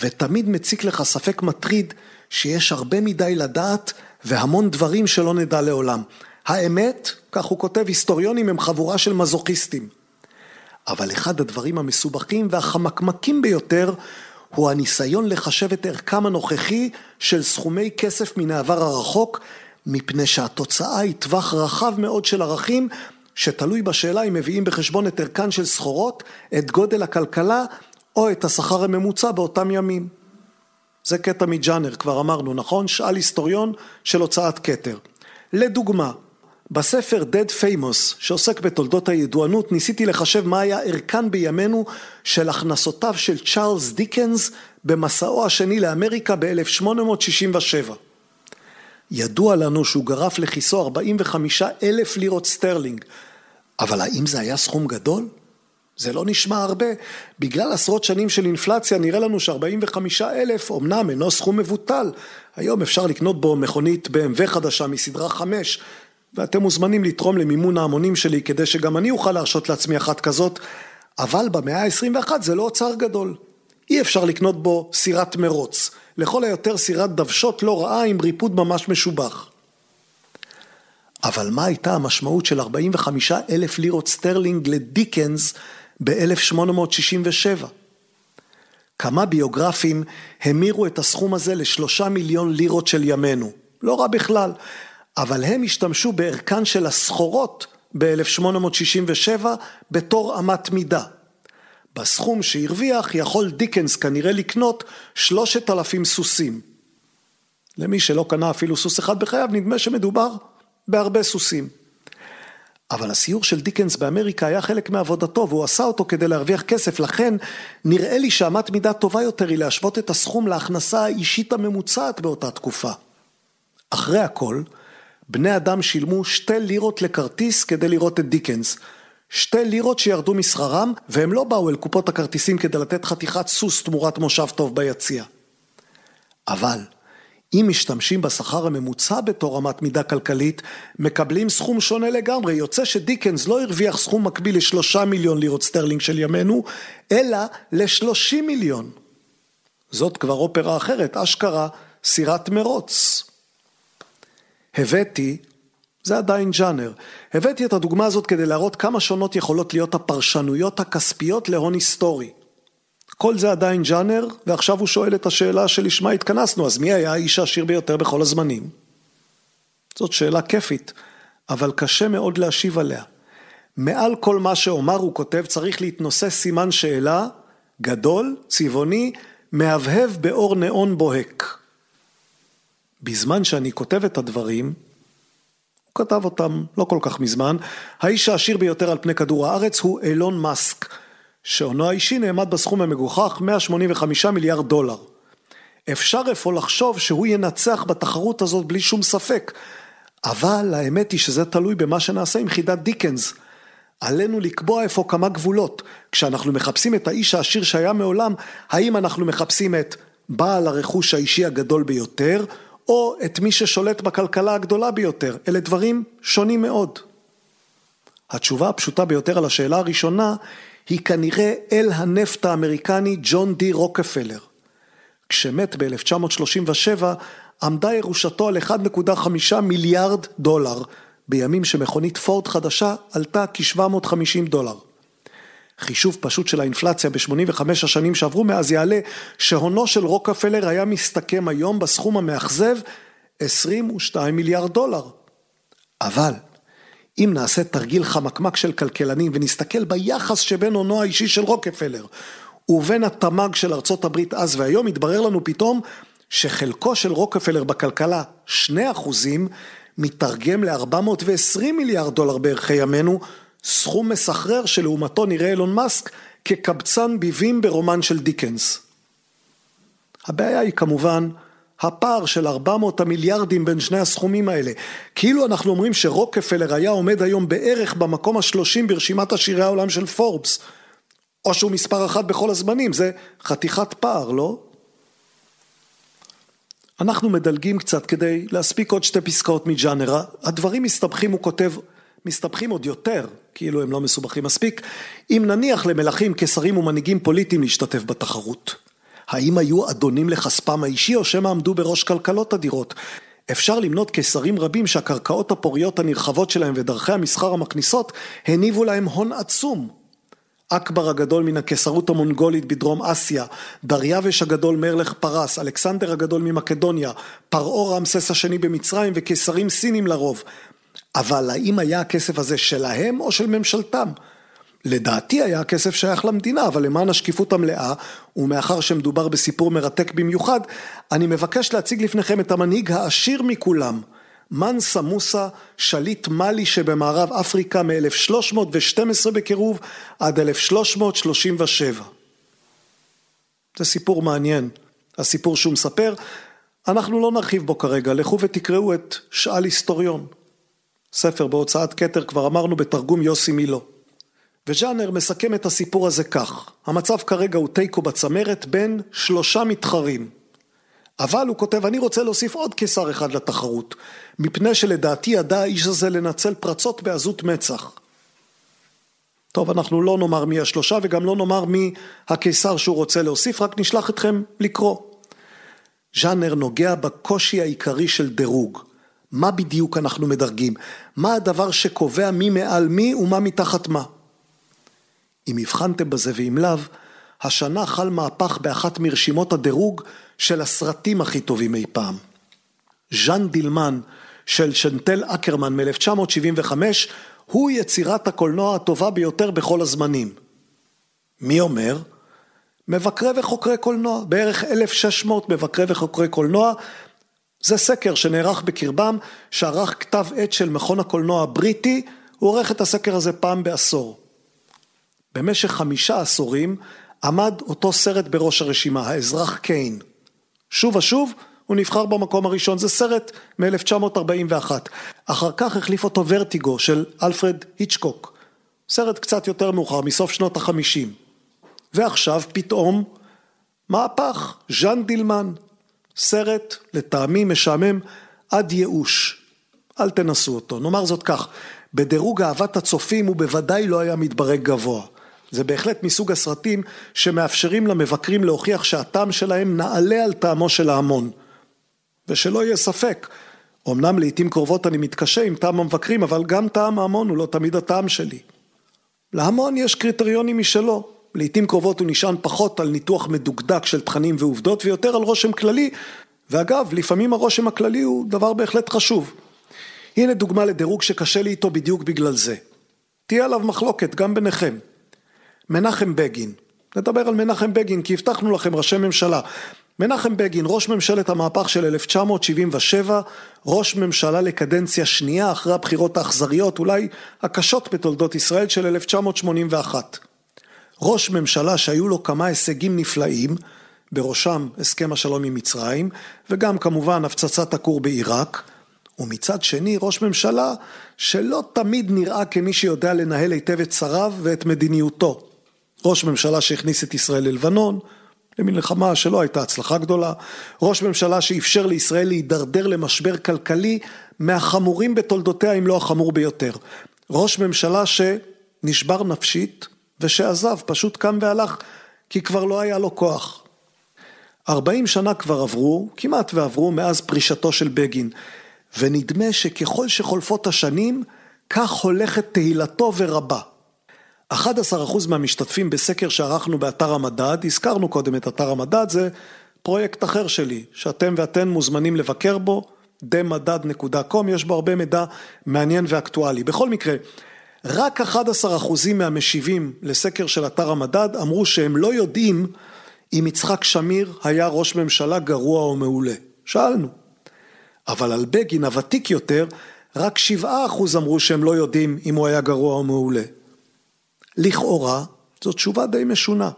ותמיד מציק לך ספק מטריד שיש הרבה מדי לדעת והמון דברים שלא נדע לעולם. האמת, כך הוא כותב, היסטוריונים הם חבורה של מזוכיסטים. אבל אחד הדברים המסובכים והחמקמקים ביותר הוא הניסיון לחשב את ערכם הנוכחי של סכומי כסף מן העבר הרחוק, מפני שהתוצאה היא טווח רחב מאוד של ערכים, שתלוי בשאלה אם מביאים בחשבון את ערכן של סחורות, את גודל הכלכלה, או את השכר הממוצע באותם ימים. זה קטע מג'אנר, כבר אמרנו, נכון? שאל היסטוריון של הוצאת כתר. לדוגמה, בספר Dead Famous, שעוסק בתולדות הידוענות, ניסיתי לחשב מה היה ערכן בימינו של הכנסותיו של צ'ארלס דיקנס במסעו השני לאמריקה ב-1867. ידוע לנו שהוא גרף לכיסו 45 אלף לירות סטרלינג, אבל האם זה היה סכום גדול? זה לא נשמע הרבה. בגלל עשרות שנים של אינפלציה נראה לנו ש-45 אלף אמנם אינו סכום מבוטל. היום אפשר לקנות בו מכונית BMW חדשה מסדרה 5, ואתם מוזמנים לתרום למימון ההמונים שלי כדי שגם אני אוכל להרשות לעצמי אחת כזאת, אבל במאה ה-21 זה לא אוצר גדול. אי אפשר לקנות בו סירת מרוץ. לכל היותר סירת דוושות לא רעה עם ריפוד ממש משובח. אבל מה הייתה המשמעות של 45 אלף לירות סטרלינג לדיקנס ב-1867? כמה ביוגרפים המירו את הסכום הזה לשלושה מיליון לירות של ימינו. לא רע בכלל, אבל הם השתמשו בערכן של הסחורות ב-1867 בתור אמת מידה. בסכום שהרוויח יכול דיקנס כנראה לקנות שלושת אלפים סוסים. למי שלא קנה אפילו סוס אחד בחייו, נדמה שמדובר בהרבה סוסים. אבל הסיור של דיקנס באמריקה היה חלק מעבודתו והוא עשה אותו כדי להרוויח כסף, לכן נראה לי שאמת מידה טובה יותר היא להשוות את הסכום להכנסה האישית הממוצעת באותה תקופה. אחרי הכל, בני אדם שילמו שתי לירות לכרטיס כדי לראות את דיקנס. שתי לירות שירדו משכרם, והם לא באו אל קופות הכרטיסים כדי לתת חתיכת סוס תמורת מושב טוב ביציע. אבל, אם משתמשים בשכר הממוצע בתור אמת מידה כלכלית, מקבלים סכום שונה לגמרי. יוצא שדיקנס לא הרוויח סכום מקביל לשלושה מיליון לירות סטרלינג של ימינו, אלא לשלושים מיליון. זאת כבר אופרה אחרת, אשכרה סירת מרוץ. הבאתי, זה עדיין ג'אנר, הבאתי את הדוגמה הזאת כדי להראות כמה שונות יכולות להיות הפרשנויות הכספיות להון היסטורי. כל זה עדיין ג'אנר, ועכשיו הוא שואל את השאלה שלשמה התכנסנו, אז מי היה האיש העשיר ביותר בכל הזמנים? זאת שאלה כיפית, אבל קשה מאוד להשיב עליה. מעל כל מה שאומר הוא כותב צריך להתנוסס סימן שאלה גדול, צבעוני, מהבהב באור נאון בוהק. בזמן שאני כותב את הדברים, הוא כתב אותם לא כל כך מזמן, האיש העשיר ביותר על פני כדור הארץ הוא אילון מאסק, שהונו האישי נעמד בסכום המגוחך 185 מיליארד דולר. אפשר אפוא לחשוב שהוא ינצח בתחרות הזאת בלי שום ספק, אבל האמת היא שזה תלוי במה שנעשה עם חידת דיקנס. עלינו לקבוע איפה כמה גבולות. כשאנחנו מחפשים את האיש העשיר שהיה מעולם, האם אנחנו מחפשים את בעל הרכוש האישי הגדול ביותר, או את מי ששולט בכלכלה הגדולה ביותר. אלה דברים שונים מאוד. התשובה הפשוטה ביותר על השאלה הראשונה היא כנראה אל הנפט האמריקני ג'ון די רוקפלר. כשמת ב-1937 עמדה ירושתו על 1.5 מיליארד דולר, בימים שמכונית פורד חדשה עלתה כ-750 דולר. חישוב פשוט של האינפלציה ב-85 השנים שעברו מאז יעלה שהונו של רוקפלר היה מסתכם היום בסכום המאכזב 22 מיליארד דולר. אבל אם נעשה תרגיל חמקמק של כלכלנים ונסתכל ביחס שבין הונו האישי של רוקפלר ובין התמ"ג של ארצות הברית אז והיום, יתברר לנו פתאום שחלקו של רוקפלר בכלכלה, 2 אחוזים, מתרגם ל-420 מיליארד דולר בערכי ימינו, סכום מסחרר שלעומתו נראה אילון מאסק כקבצן ביבים ברומן של דיקנס. הבעיה היא כמובן הפער של 400 המיליארדים בין שני הסכומים האלה. כאילו אנחנו אומרים שרוקפלר היה עומד היום בערך במקום השלושים ברשימת עשירי העולם של פורבס, או שהוא מספר אחת בכל הזמנים, זה חתיכת פער, לא? אנחנו מדלגים קצת כדי להספיק עוד שתי פסקאות מג'אנרה, הדברים מסתבכים, הוא כותב, מסתבכים עוד יותר, כאילו הם לא מסובכים מספיק, אם נניח למלכים, קיסרים ומנהיגים פוליטיים להשתתף בתחרות. האם היו אדונים לכספם האישי או שמא עמדו בראש כלכלות אדירות? אפשר למנות קיסרים רבים שהקרקעות הפוריות הנרחבות שלהם ודרכי המסחר המכניסות הניבו להם הון עצום. אכבר הגדול מן הקיסרות המונגולית בדרום אסיה, דריווש הגדול מלך פרס, אלכסנדר הגדול ממקדוניה, פרעה רמסס השני במצרים וקיסרים סינים לרוב. אבל האם היה הכסף הזה שלהם או של ממשלתם? לדעתי היה הכסף שייך למדינה, אבל למען השקיפות המלאה, ומאחר שמדובר בסיפור מרתק במיוחד, אני מבקש להציג לפניכם את המנהיג העשיר מכולם, מנסה מוסה, שליט מאלי שבמערב אפריקה מ-1312 בקירוב עד 1337. זה סיפור מעניין, הסיפור שהוא מספר, אנחנו לא נרחיב בו כרגע, לכו ותקראו את שאל היסטוריון. ספר בהוצאת כתר, כבר אמרנו בתרגום יוסי מילו. וז'אנר מסכם את הסיפור הזה כך, המצב כרגע הוא תיקו בצמרת בין שלושה מתחרים. אבל הוא כותב, אני רוצה להוסיף עוד קיסר אחד לתחרות, מפני שלדעתי ידע האיש הזה לנצל פרצות בעזות מצח. טוב, אנחנו לא נאמר מי השלושה וגם לא נאמר מי הקיסר שהוא רוצה להוסיף, רק נשלח אתכם לקרוא. ז'אנר נוגע בקושי העיקרי של דירוג. מה בדיוק אנחנו מדרגים? מה הדבר שקובע מי מעל מי ומה מתחת מה? אם הבחנתם בזה ואם לאו, השנה חל מהפך באחת מרשימות הדירוג של הסרטים הכי טובים אי פעם. ז'אן דילמן של שנטל אקרמן מ-1975 הוא יצירת הקולנוע הטובה ביותר בכל הזמנים. מי אומר? מבקרי וחוקרי קולנוע, בערך 1,600 מבקרי וחוקרי קולנוע. זה סקר שנערך בקרבם, שערך כתב עת של מכון הקולנוע הבריטי, הוא עורך את הסקר הזה פעם בעשור. במשך חמישה עשורים עמד אותו סרט בראש הרשימה, האזרח קיין. שוב ושוב הוא נבחר במקום הראשון, זה סרט מ-1941. אחר כך החליף אותו ורטיגו של אלפרד היצ'קוק, סרט קצת יותר מאוחר, מסוף שנות החמישים. ועכשיו פתאום מהפך, ז'אן דילמן, סרט לטעמי משעמם עד ייאוש. אל תנסו אותו. נאמר זאת כך, בדירוג אהבת הצופים הוא בוודאי לא היה מתברג גבוה. זה בהחלט מסוג הסרטים שמאפשרים למבקרים להוכיח שהטעם שלהם נעלה על טעמו של ההמון. ושלא יהיה ספק, אמנם לעיתים קרובות אני מתקשה עם טעם המבקרים, אבל גם טעם ההמון הוא לא תמיד הטעם שלי. להמון יש קריטריונים משלו, לעיתים קרובות הוא נשען פחות על ניתוח מדוקדק של תכנים ועובדות ויותר על רושם כללי, ואגב, לפעמים הרושם הכללי הוא דבר בהחלט חשוב. הנה דוגמה לדירוג שקשה לי איתו בדיוק בגלל זה. תהיה עליו מחלוקת גם ביניכם. מנחם בגין, נדבר על מנחם בגין כי הבטחנו לכם ראשי ממשלה. מנחם בגין, ראש ממשלת המהפך של 1977, ראש ממשלה לקדנציה שנייה אחרי הבחירות האכזריות, אולי הקשות בתולדות ישראל של 1981. ראש ממשלה שהיו לו כמה הישגים נפלאים, בראשם הסכם השלום עם מצרים, וגם כמובן הפצצת הכור בעיראק, ומצד שני ראש ממשלה שלא תמיד נראה כמי שיודע לנהל היטב את שריו ואת מדיניותו. ראש ממשלה שהכניס את ישראל ללבנון, למלחמה שלא הייתה הצלחה גדולה, ראש ממשלה שאפשר לישראל להידרדר למשבר כלכלי מהחמורים בתולדותיה אם לא החמור ביותר, ראש ממשלה שנשבר נפשית ושעזב, פשוט קם והלך כי כבר לא היה לו כוח. ארבעים שנה כבר עברו, כמעט ועברו מאז פרישתו של בגין, ונדמה שככל שחולפות השנים, כך הולכת תהילתו ורבה. 11% מהמשתתפים בסקר שערכנו באתר המדד, הזכרנו קודם את אתר המדד, זה פרויקט אחר שלי, שאתם ואתן מוזמנים לבקר בו, demadad.com, יש בו הרבה מידע מעניין ואקטואלי. בכל מקרה, רק 11% מהמשיבים לסקר של אתר המדד אמרו שהם לא יודעים אם יצחק שמיר היה ראש ממשלה גרוע או מעולה. שאלנו. אבל על בגין הוותיק יותר, רק 7% אמרו שהם לא יודעים אם הוא היה גרוע או מעולה. לכאורה, זו תשובה די משונה.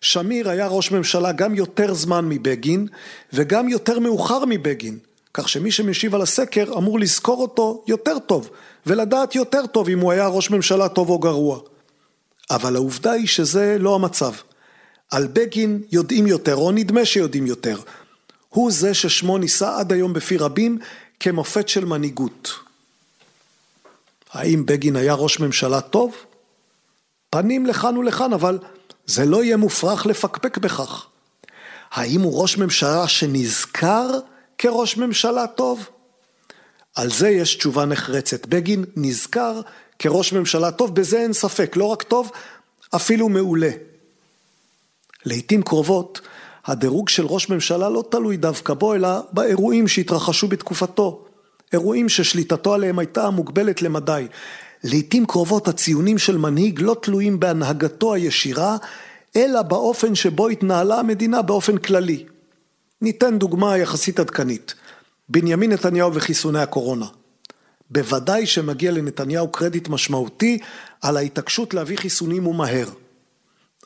שמיר היה ראש ממשלה גם יותר זמן מבגין וגם יותר מאוחר מבגין, כך שמי שמשיב על הסקר אמור לזכור אותו יותר טוב ולדעת יותר טוב אם הוא היה ראש ממשלה טוב או גרוע. אבל העובדה היא שזה לא המצב. על בגין יודעים יותר, או נדמה שיודעים יותר. הוא זה ששמו נישא עד היום בפי רבים כמופת של מנהיגות. האם בגין היה ראש ממשלה טוב? פנים לכאן ולכאן, אבל זה לא יהיה מופרך לפקפק בכך. האם הוא ראש ממשלה שנזכר כראש ממשלה טוב? על זה יש תשובה נחרצת. בגין נזכר כראש ממשלה טוב, בזה אין ספק, לא רק טוב, אפילו מעולה. לעיתים קרובות, הדירוג של ראש ממשלה לא תלוי דווקא בו, אלא באירועים שהתרחשו בתקופתו. אירועים ששליטתו עליהם הייתה מוגבלת למדי. לעתים קרובות הציונים של מנהיג לא תלויים בהנהגתו הישירה, אלא באופן שבו התנהלה המדינה באופן כללי. ניתן דוגמה יחסית עדכנית. בנימין נתניהו וחיסוני הקורונה. בוודאי שמגיע לנתניהו קרדיט משמעותי על ההתעקשות להביא חיסונים ומהר.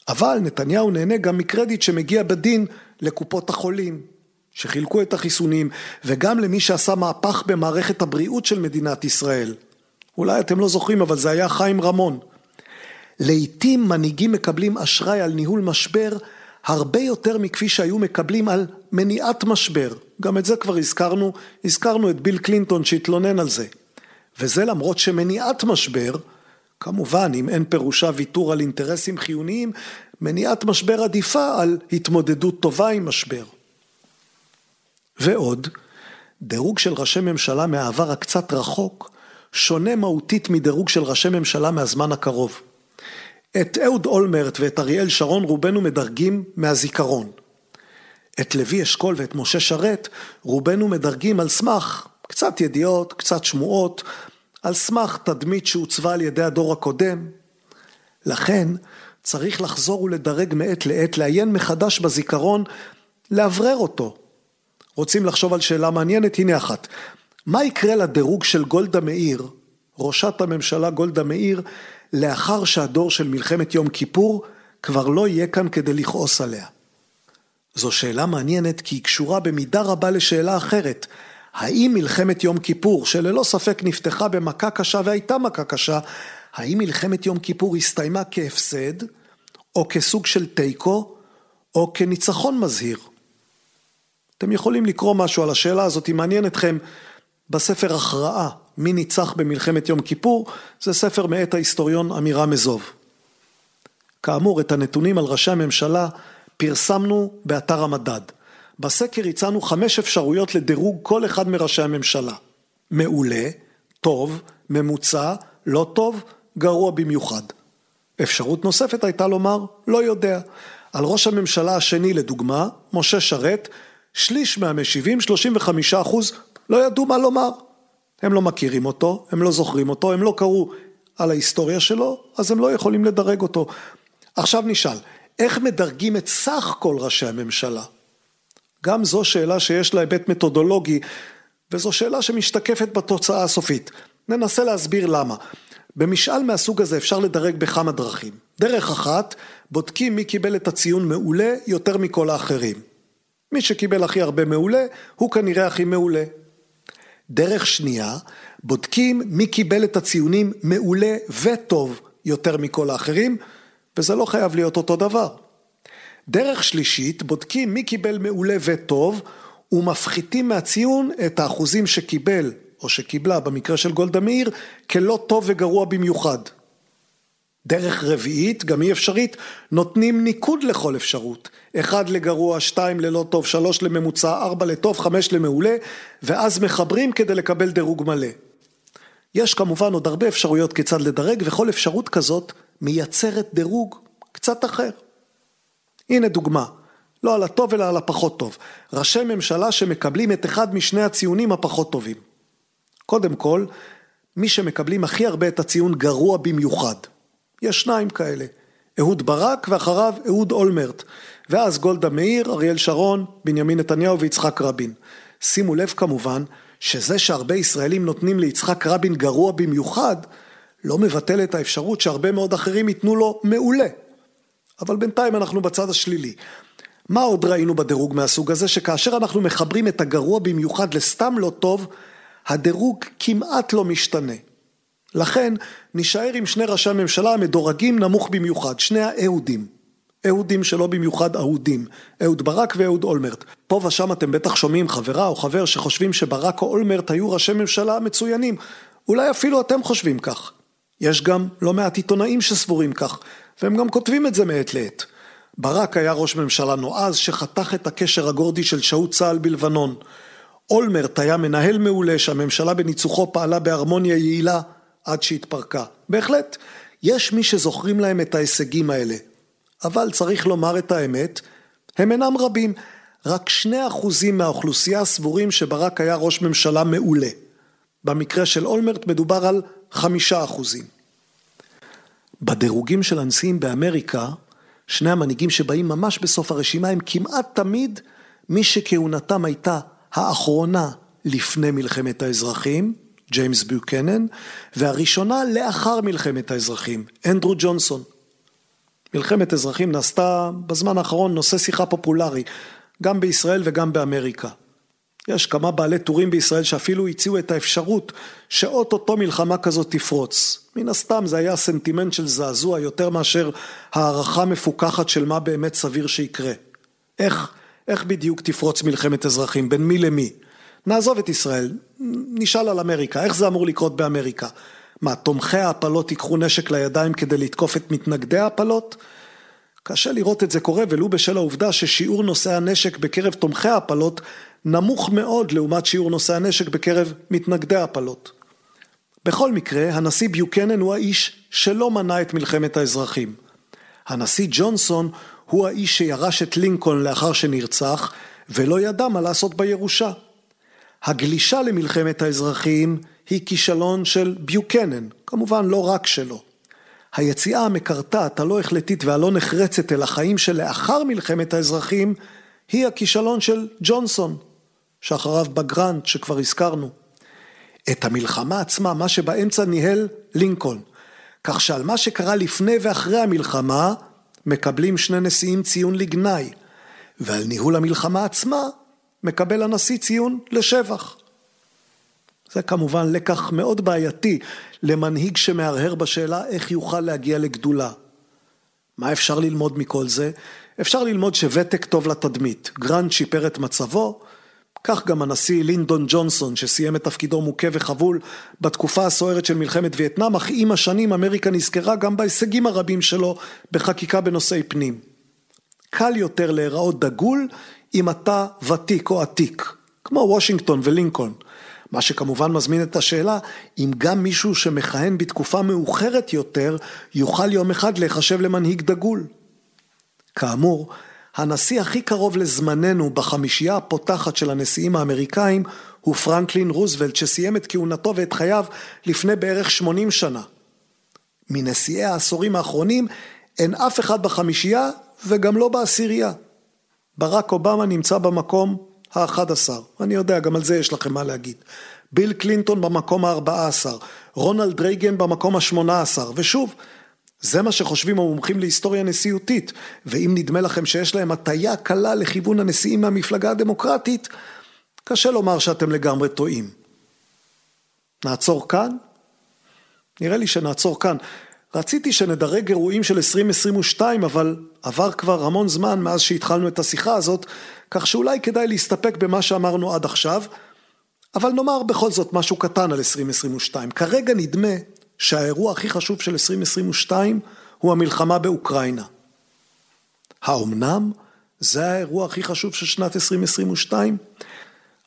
אבל נתניהו נהנה גם מקרדיט שמגיע בדין לקופות החולים, שחילקו את החיסונים, וגם למי שעשה מהפך במערכת הבריאות של מדינת ישראל. אולי אתם לא זוכרים, אבל זה היה חיים רמון. לעתים מנהיגים מקבלים אשראי על ניהול משבר הרבה יותר מכפי שהיו מקבלים על מניעת משבר. גם את זה כבר הזכרנו, הזכרנו את ביל קלינטון שהתלונן על זה. וזה למרות שמניעת משבר, כמובן אם אין פירושה ויתור על אינטרסים חיוניים, מניעת משבר עדיפה על התמודדות טובה עם משבר. ועוד, דירוג של ראשי ממשלה מהעבר הקצת רחוק, שונה מהותית מדירוג של ראשי ממשלה מהזמן הקרוב. את אהוד אולמרט ואת אריאל שרון רובנו מדרגים מהזיכרון. את לוי אשכול ואת משה שרת רובנו מדרגים על סמך קצת ידיעות, קצת שמועות, על סמך תדמית שהוצבה על ידי הדור הקודם. לכן צריך לחזור ולדרג מעת לעת, לעיין מחדש בזיכרון, לאוורר אותו. רוצים לחשוב על שאלה מעניינת? הנה אחת. מה יקרה לדירוג של גולדה מאיר, ראשת הממשלה גולדה מאיר, לאחר שהדור של מלחמת יום כיפור כבר לא יהיה כאן כדי לכעוס עליה? זו שאלה מעניינת כי היא קשורה במידה רבה לשאלה אחרת. האם מלחמת יום כיפור, שללא ספק נפתחה במכה קשה והייתה מכה קשה, האם מלחמת יום כיפור הסתיימה כהפסד, או כסוג של תיקו, או כניצחון מזהיר? אתם יכולים לקרוא משהו על השאלה הזאת, אם מעניין אתכם, בספר הכרעה, מי ניצח במלחמת יום כיפור, זה ספר מאת ההיסטוריון עמירם אזוב. כאמור, את הנתונים על ראשי הממשלה פרסמנו באתר המדד. בסקר הצענו חמש אפשרויות לדירוג כל אחד מראשי הממשלה. מעולה, טוב, ממוצע, לא טוב, גרוע במיוחד. אפשרות נוספת הייתה לומר, לא יודע. על ראש הממשלה השני לדוגמה, משה שרת, שליש מהמשיבים, 35 אחוז, לא ידעו מה לומר. הם לא מכירים אותו, הם לא זוכרים אותו, הם לא קראו על ההיסטוריה שלו, אז הם לא יכולים לדרג אותו. עכשיו נשאל, איך מדרגים את סך כל ראשי הממשלה? גם זו שאלה שיש לה היבט מתודולוגי, וזו שאלה שמשתקפת בתוצאה הסופית. ננסה להסביר למה. במשאל מהסוג הזה אפשר לדרג בכמה דרכים. דרך אחת, בודקים מי קיבל את הציון מעולה יותר מכל האחרים. מי שקיבל הכי הרבה מעולה, הוא כנראה הכי מעולה. דרך שנייה, בודקים מי קיבל את הציונים מעולה וטוב יותר מכל האחרים, וזה לא חייב להיות אותו דבר. דרך שלישית, בודקים מי קיבל מעולה וטוב, ומפחיתים מהציון את האחוזים שקיבל או שקיבלה במקרה של גולדה מאיר כלא טוב וגרוע במיוחד. דרך רביעית, גם היא אפשרית, נותנים ניקוד לכל אפשרות. אחד לגרוע, שתיים ללא טוב, שלוש לממוצע, ארבע לטוב, חמש למעולה, ואז מחברים כדי לקבל דירוג מלא. יש כמובן עוד הרבה אפשרויות כיצד לדרג, וכל אפשרות כזאת מייצרת דירוג קצת אחר. הנה דוגמה, לא על הטוב אלא על הפחות טוב. ראשי ממשלה שמקבלים את אחד משני הציונים הפחות טובים. קודם כל, מי שמקבלים הכי הרבה את הציון גרוע במיוחד. יש שניים כאלה, אהוד ברק ואחריו אהוד אולמרט, ואז גולדה מאיר, אריאל שרון, בנימין נתניהו ויצחק רבין. שימו לב כמובן שזה שהרבה ישראלים נותנים ליצחק רבין גרוע במיוחד, לא מבטל את האפשרות שהרבה מאוד אחרים ייתנו לו מעולה. אבל בינתיים אנחנו בצד השלילי. מה עוד ראינו בדירוג מהסוג הזה? שכאשר אנחנו מחברים את הגרוע במיוחד לסתם לא טוב, הדירוג כמעט לא משתנה. לכן נשאר עם שני ראשי הממשלה המדורגים נמוך במיוחד, שני האהודים. אהודים שלא במיוחד אהודים, אהוד ברק ואהוד אולמרט. פה ושם אתם בטח שומעים חברה או חבר שחושבים שברק או אולמרט היו ראשי ממשלה מצוינים. אולי אפילו אתם חושבים כך. יש גם לא מעט עיתונאים שסבורים כך, והם גם כותבים את זה מעת לעת. ברק היה ראש ממשלה נועז שחתך את הקשר הגורדי של שהות צה"ל בלבנון. אולמרט היה מנהל מעולה שהממשלה בניצוחו פעלה בהרמוניה יעילה עד שהתפרקה. בהחלט, יש מי שזוכרים להם את ההישגים האלה. אבל צריך לומר את האמת, הם אינם רבים. רק שני אחוזים מהאוכלוסייה סבורים שברק היה ראש ממשלה מעולה. במקרה של אולמרט מדובר על חמישה אחוזים. בדירוגים של הנשיאים באמריקה, שני המנהיגים שבאים ממש בסוף הרשימה הם כמעט תמיד מי שכהונתם הייתה האחרונה לפני מלחמת האזרחים, ג'יימס ביוקנן, והראשונה לאחר מלחמת האזרחים, אנדרו ג'ונסון. מלחמת אזרחים נעשתה בזמן האחרון נושא שיחה פופולרי, גם בישראל וגם באמריקה. יש כמה בעלי טורים בישראל שאפילו הציעו את האפשרות שאו-טו-טו מלחמה כזאת תפרוץ. מן הסתם זה היה סנטימנט של זעזוע יותר מאשר הערכה מפוכחת של מה באמת סביר שיקרה. איך, איך בדיוק תפרוץ מלחמת אזרחים, בין מי למי? נעזוב את ישראל, נשאל על אמריקה, איך זה אמור לקרות באמריקה? מה, תומכי ההפלות ייקחו נשק לידיים כדי לתקוף את מתנגדי ההפלות? קשה לראות את זה קורה ולו בשל העובדה ששיעור נושאי הנשק בקרב תומכי ההפלות נמוך מאוד לעומת שיעור נושאי הנשק בקרב מתנגדי ההפלות. בכל מקרה, הנשיא ביוקנן הוא האיש שלא מנע את מלחמת האזרחים. הנשיא ג'ונסון הוא האיש שירש את לינקולן לאחר שנרצח ולא ידע מה לעשות בירושה. הגלישה למלחמת האזרחים היא כישלון של ביוקנן, כמובן לא רק שלו. היציאה המקרטעת, הלא החלטית והלא נחרצת אל החיים שלאחר מלחמת האזרחים, היא הכישלון של ג'ונסון, שאחריו בגרנט שכבר הזכרנו. את המלחמה עצמה, מה שבאמצע ניהל לינקולן. כך שעל מה שקרה לפני ואחרי המלחמה, מקבלים שני נשיאים ציון לגנאי, ועל ניהול המלחמה עצמה, מקבל הנשיא ציון לשבח. זה כמובן לקח מאוד בעייתי למנהיג שמהרהר בשאלה איך יוכל להגיע לגדולה. מה אפשר ללמוד מכל זה? אפשר ללמוד שוותק טוב לתדמית. גרנט שיפר את מצבו, כך גם הנשיא לינדון ג'ונסון שסיים את תפקידו מוכה וחבול בתקופה הסוערת של מלחמת וייטנאם, אך עם השנים אמריקה נזכרה גם בהישגים הרבים שלו בחקיקה בנושאי פנים. קל יותר להיראות דגול אם אתה ותיק או עתיק, כמו וושינגטון ולינקולן. מה שכמובן מזמין את השאלה, אם גם מישהו שמכהן בתקופה מאוחרת יותר, יוכל יום אחד להיחשב למנהיג דגול. כאמור, הנשיא הכי קרוב לזמננו בחמישייה הפותחת של הנשיאים האמריקאים הוא פרנקלין רוזוולט שסיים את כהונתו ואת חייו לפני בערך 80 שנה. מנשיאי העשורים האחרונים אין אף אחד בחמישייה וגם לא בעשירייה. ברק אובמה נמצא במקום האחד עשר, אני יודע, גם על זה יש לכם מה להגיד. ביל קלינטון במקום הארבעה עשר, רונלד רייגן במקום השמונה עשר, ושוב, זה מה שחושבים המומחים להיסטוריה נשיאותית, ואם נדמה לכם שיש להם הטיה קלה לכיוון הנשיאים מהמפלגה הדמוקרטית, קשה לומר שאתם לגמרי טועים. נעצור כאן? נראה לי שנעצור כאן. רציתי שנדרג אירועים של 2022, אבל עבר כבר המון זמן מאז שהתחלנו את השיחה הזאת, כך שאולי כדאי להסתפק במה שאמרנו עד עכשיו, אבל נאמר בכל זאת משהו קטן על 2022. כרגע נדמה שהאירוע הכי חשוב של 2022 הוא המלחמה באוקראינה. האומנם זה האירוע הכי חשוב של שנת 2022?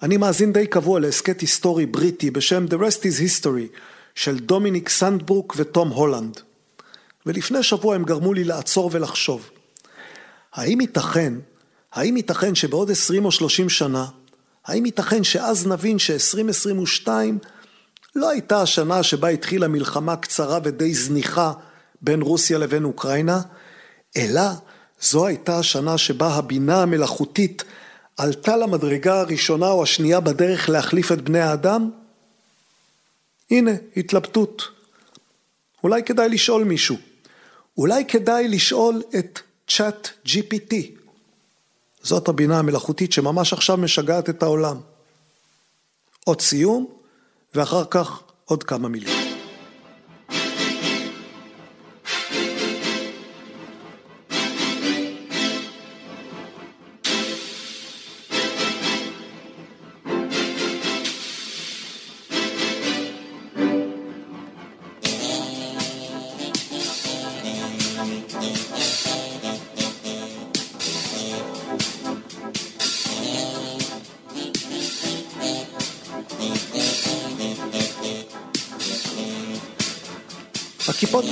אני מאזין די קבוע להסכת היסטורי בריטי בשם The Rest is History של דומיניק סנדברוק וטום הולנד. ולפני שבוע הם גרמו לי לעצור ולחשוב. האם ייתכן, האם ייתכן שבעוד 20 או 30 שנה, האם ייתכן שאז נבין ש-2022 לא הייתה השנה שבה התחילה מלחמה קצרה ודי זניחה בין רוסיה לבין אוקראינה, אלא זו הייתה השנה שבה הבינה המלאכותית עלתה למדרגה הראשונה או השנייה בדרך להחליף את בני האדם? הנה, התלבטות. אולי כדאי לשאול מישהו. אולי כדאי לשאול את צ'אט GPT. זאת הבינה המלאכותית שממש עכשיו משגעת את העולם. עוד סיום, ואחר כך עוד כמה מילים.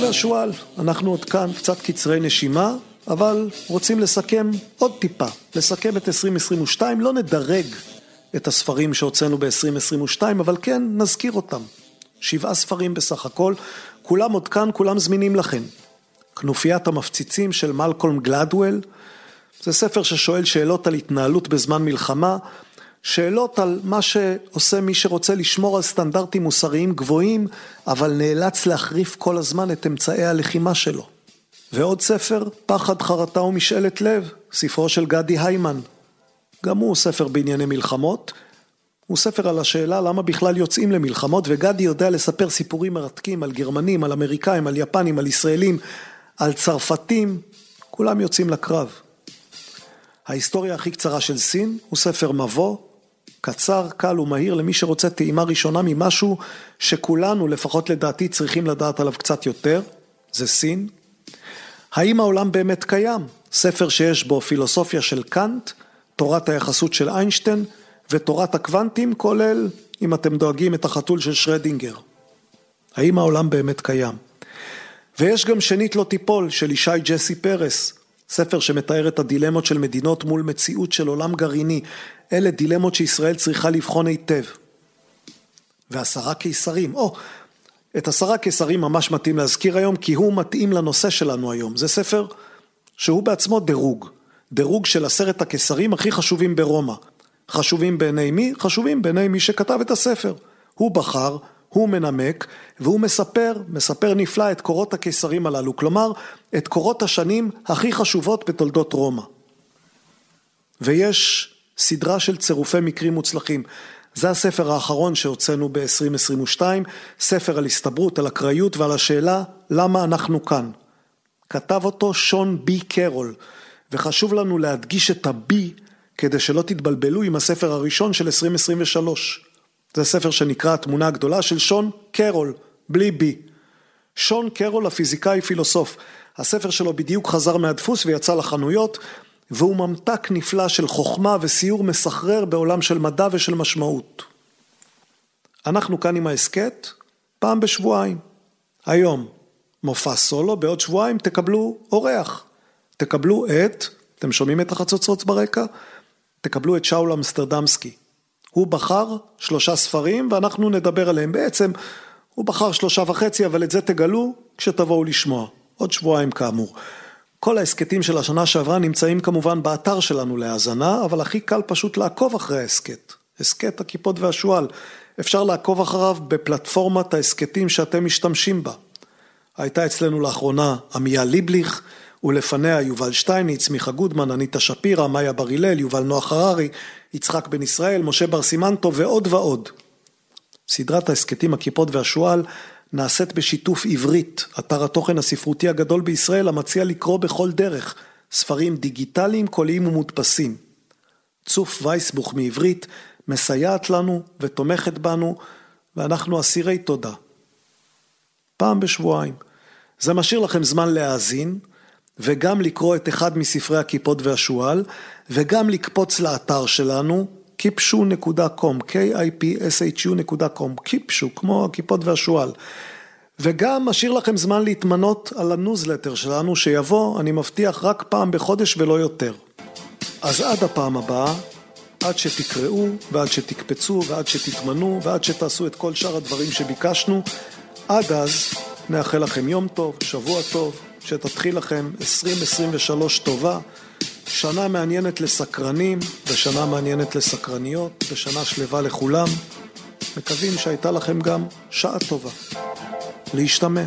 והשועל, אנחנו עוד כאן קצת קצרי נשימה, אבל רוצים לסכם עוד טיפה, לסכם את 2022, לא נדרג את הספרים שהוצאנו ב-2022, אבל כן, נזכיר אותם. שבעה ספרים בסך הכל, כולם עוד כאן, כולם זמינים לכם. כנופיית המפציצים של מלקולם גלדוול, זה ספר ששואל שאלות על התנהלות בזמן מלחמה, שאלות על מה שעושה מי שרוצה לשמור על סטנדרטים מוסריים גבוהים, אבל נאלץ להחריף כל הזמן את אמצעי הלחימה שלו. ועוד ספר, פחד, חרטה ומשאלת לב, ספרו של גדי היימן. גם הוא ספר בענייני מלחמות. הוא ספר על השאלה למה בכלל יוצאים למלחמות, וגדי יודע לספר סיפורים מרתקים על גרמנים, על אמריקאים, על יפנים, על ישראלים, על צרפתים, כולם יוצאים לקרב. ההיסטוריה הכי קצרה של סין הוא ספר מבוא, קצר, קל ומהיר למי שרוצה טעימה ראשונה ממשהו שכולנו, לפחות לדעתי, צריכים לדעת עליו קצת יותר, זה סין. האם העולם באמת קיים? ספר שיש בו פילוסופיה של קאנט, תורת היחסות של איינשטיין ותורת הקוונטים, כולל, אם אתם דואגים, את החתול של שרדינגר. האם העולם באמת קיים? ויש גם שנית לא תיפול של ישי ג'סי פרס, ספר שמתאר את הדילמות של מדינות מול מציאות של עולם גרעיני. אלה דילמות שישראל צריכה לבחון היטב. ועשרה קיסרים, או, את עשרה קיסרים ממש מתאים להזכיר היום, כי הוא מתאים לנושא שלנו היום. זה ספר שהוא בעצמו דירוג. דירוג של עשרת הקיסרים הכי חשובים ברומא. חשובים בעיני מי? חשובים בעיני מי שכתב את הספר. הוא בחר, הוא מנמק, והוא מספר, מספר נפלא את קורות הקיסרים הללו, כלומר, את קורות השנים הכי חשובות בתולדות רומא. ויש סדרה של צירופי מקרים מוצלחים. זה הספר האחרון שהוצאנו ב-2022, ספר על הסתברות, על אקראיות ועל השאלה למה אנחנו כאן. כתב אותו שון בי קרול, וחשוב לנו להדגיש את הבי כדי שלא תתבלבלו עם הספר הראשון של 2023. זה ספר שנקרא התמונה הגדולה של שון קרול, בלי בי. שון קרול הפיזיקאי פילוסוף, הספר שלו בדיוק חזר מהדפוס ויצא לחנויות, והוא ממתק נפלא של חוכמה וסיור מסחרר בעולם של מדע ושל משמעות. אנחנו כאן עם ההסכת פעם בשבועיים. היום מופע סולו, בעוד שבועיים תקבלו אורח. תקבלו את, אתם שומעים את החצוצרות ברקע? תקבלו את שאול אמסטרדמסקי. הוא בחר שלושה ספרים ואנחנו נדבר עליהם. בעצם הוא בחר שלושה וחצי, אבל את זה תגלו כשתבואו לשמוע. עוד שבועיים כאמור. כל ההסכתים של השנה שעברה נמצאים כמובן באתר שלנו להאזנה, אבל הכי קל פשוט לעקוב אחרי ההסכת. הסכת הכיפות והשועל. אפשר לעקוב אחריו בפלטפורמת ההסכתים שאתם משתמשים בה. הייתה אצלנו לאחרונה עמיה ליבליך, ולפניה יובל שטייניץ, מיכה גודמן, אניטה שפירא, מאיה בר הלל, יובל נוח הררי, יצחק בן ישראל, משה בר סימנטו ועוד ועוד. סדרת ההסכתים הכיפות והשועל נעשית בשיתוף עברית, אתר התוכן הספרותי הגדול בישראל המציע לקרוא בכל דרך ספרים דיגיטליים, קוליים ומודפסים. צוף וייסבוך מעברית מסייעת לנו ותומכת בנו ואנחנו אסירי תודה. פעם בשבועיים. זה משאיר לכם זמן להאזין וגם לקרוא את אחד מספרי הכיפות והשועל וגם לקפוץ לאתר שלנו kipshu.com, k-i-p-s-h-u.com, קיפשו, כמו הכיפות והשועל. וגם משאיר לכם זמן להתמנות על הניוזלטר שלנו, שיבוא, אני מבטיח, רק פעם בחודש ולא יותר. אז עד הפעם הבאה, עד שתקראו, ועד שתקפצו, ועד שתתמנו, ועד שתעשו את כל שאר הדברים שביקשנו, עד אז נאחל לכם יום טוב, שבוע טוב, שתתחיל לכם 2023 טובה. שנה מעניינת לסקרנים ושנה מעניינת לסקרניות ושנה שלווה לכולם. מקווים שהייתה לכם גם שעה טובה. להשתמע.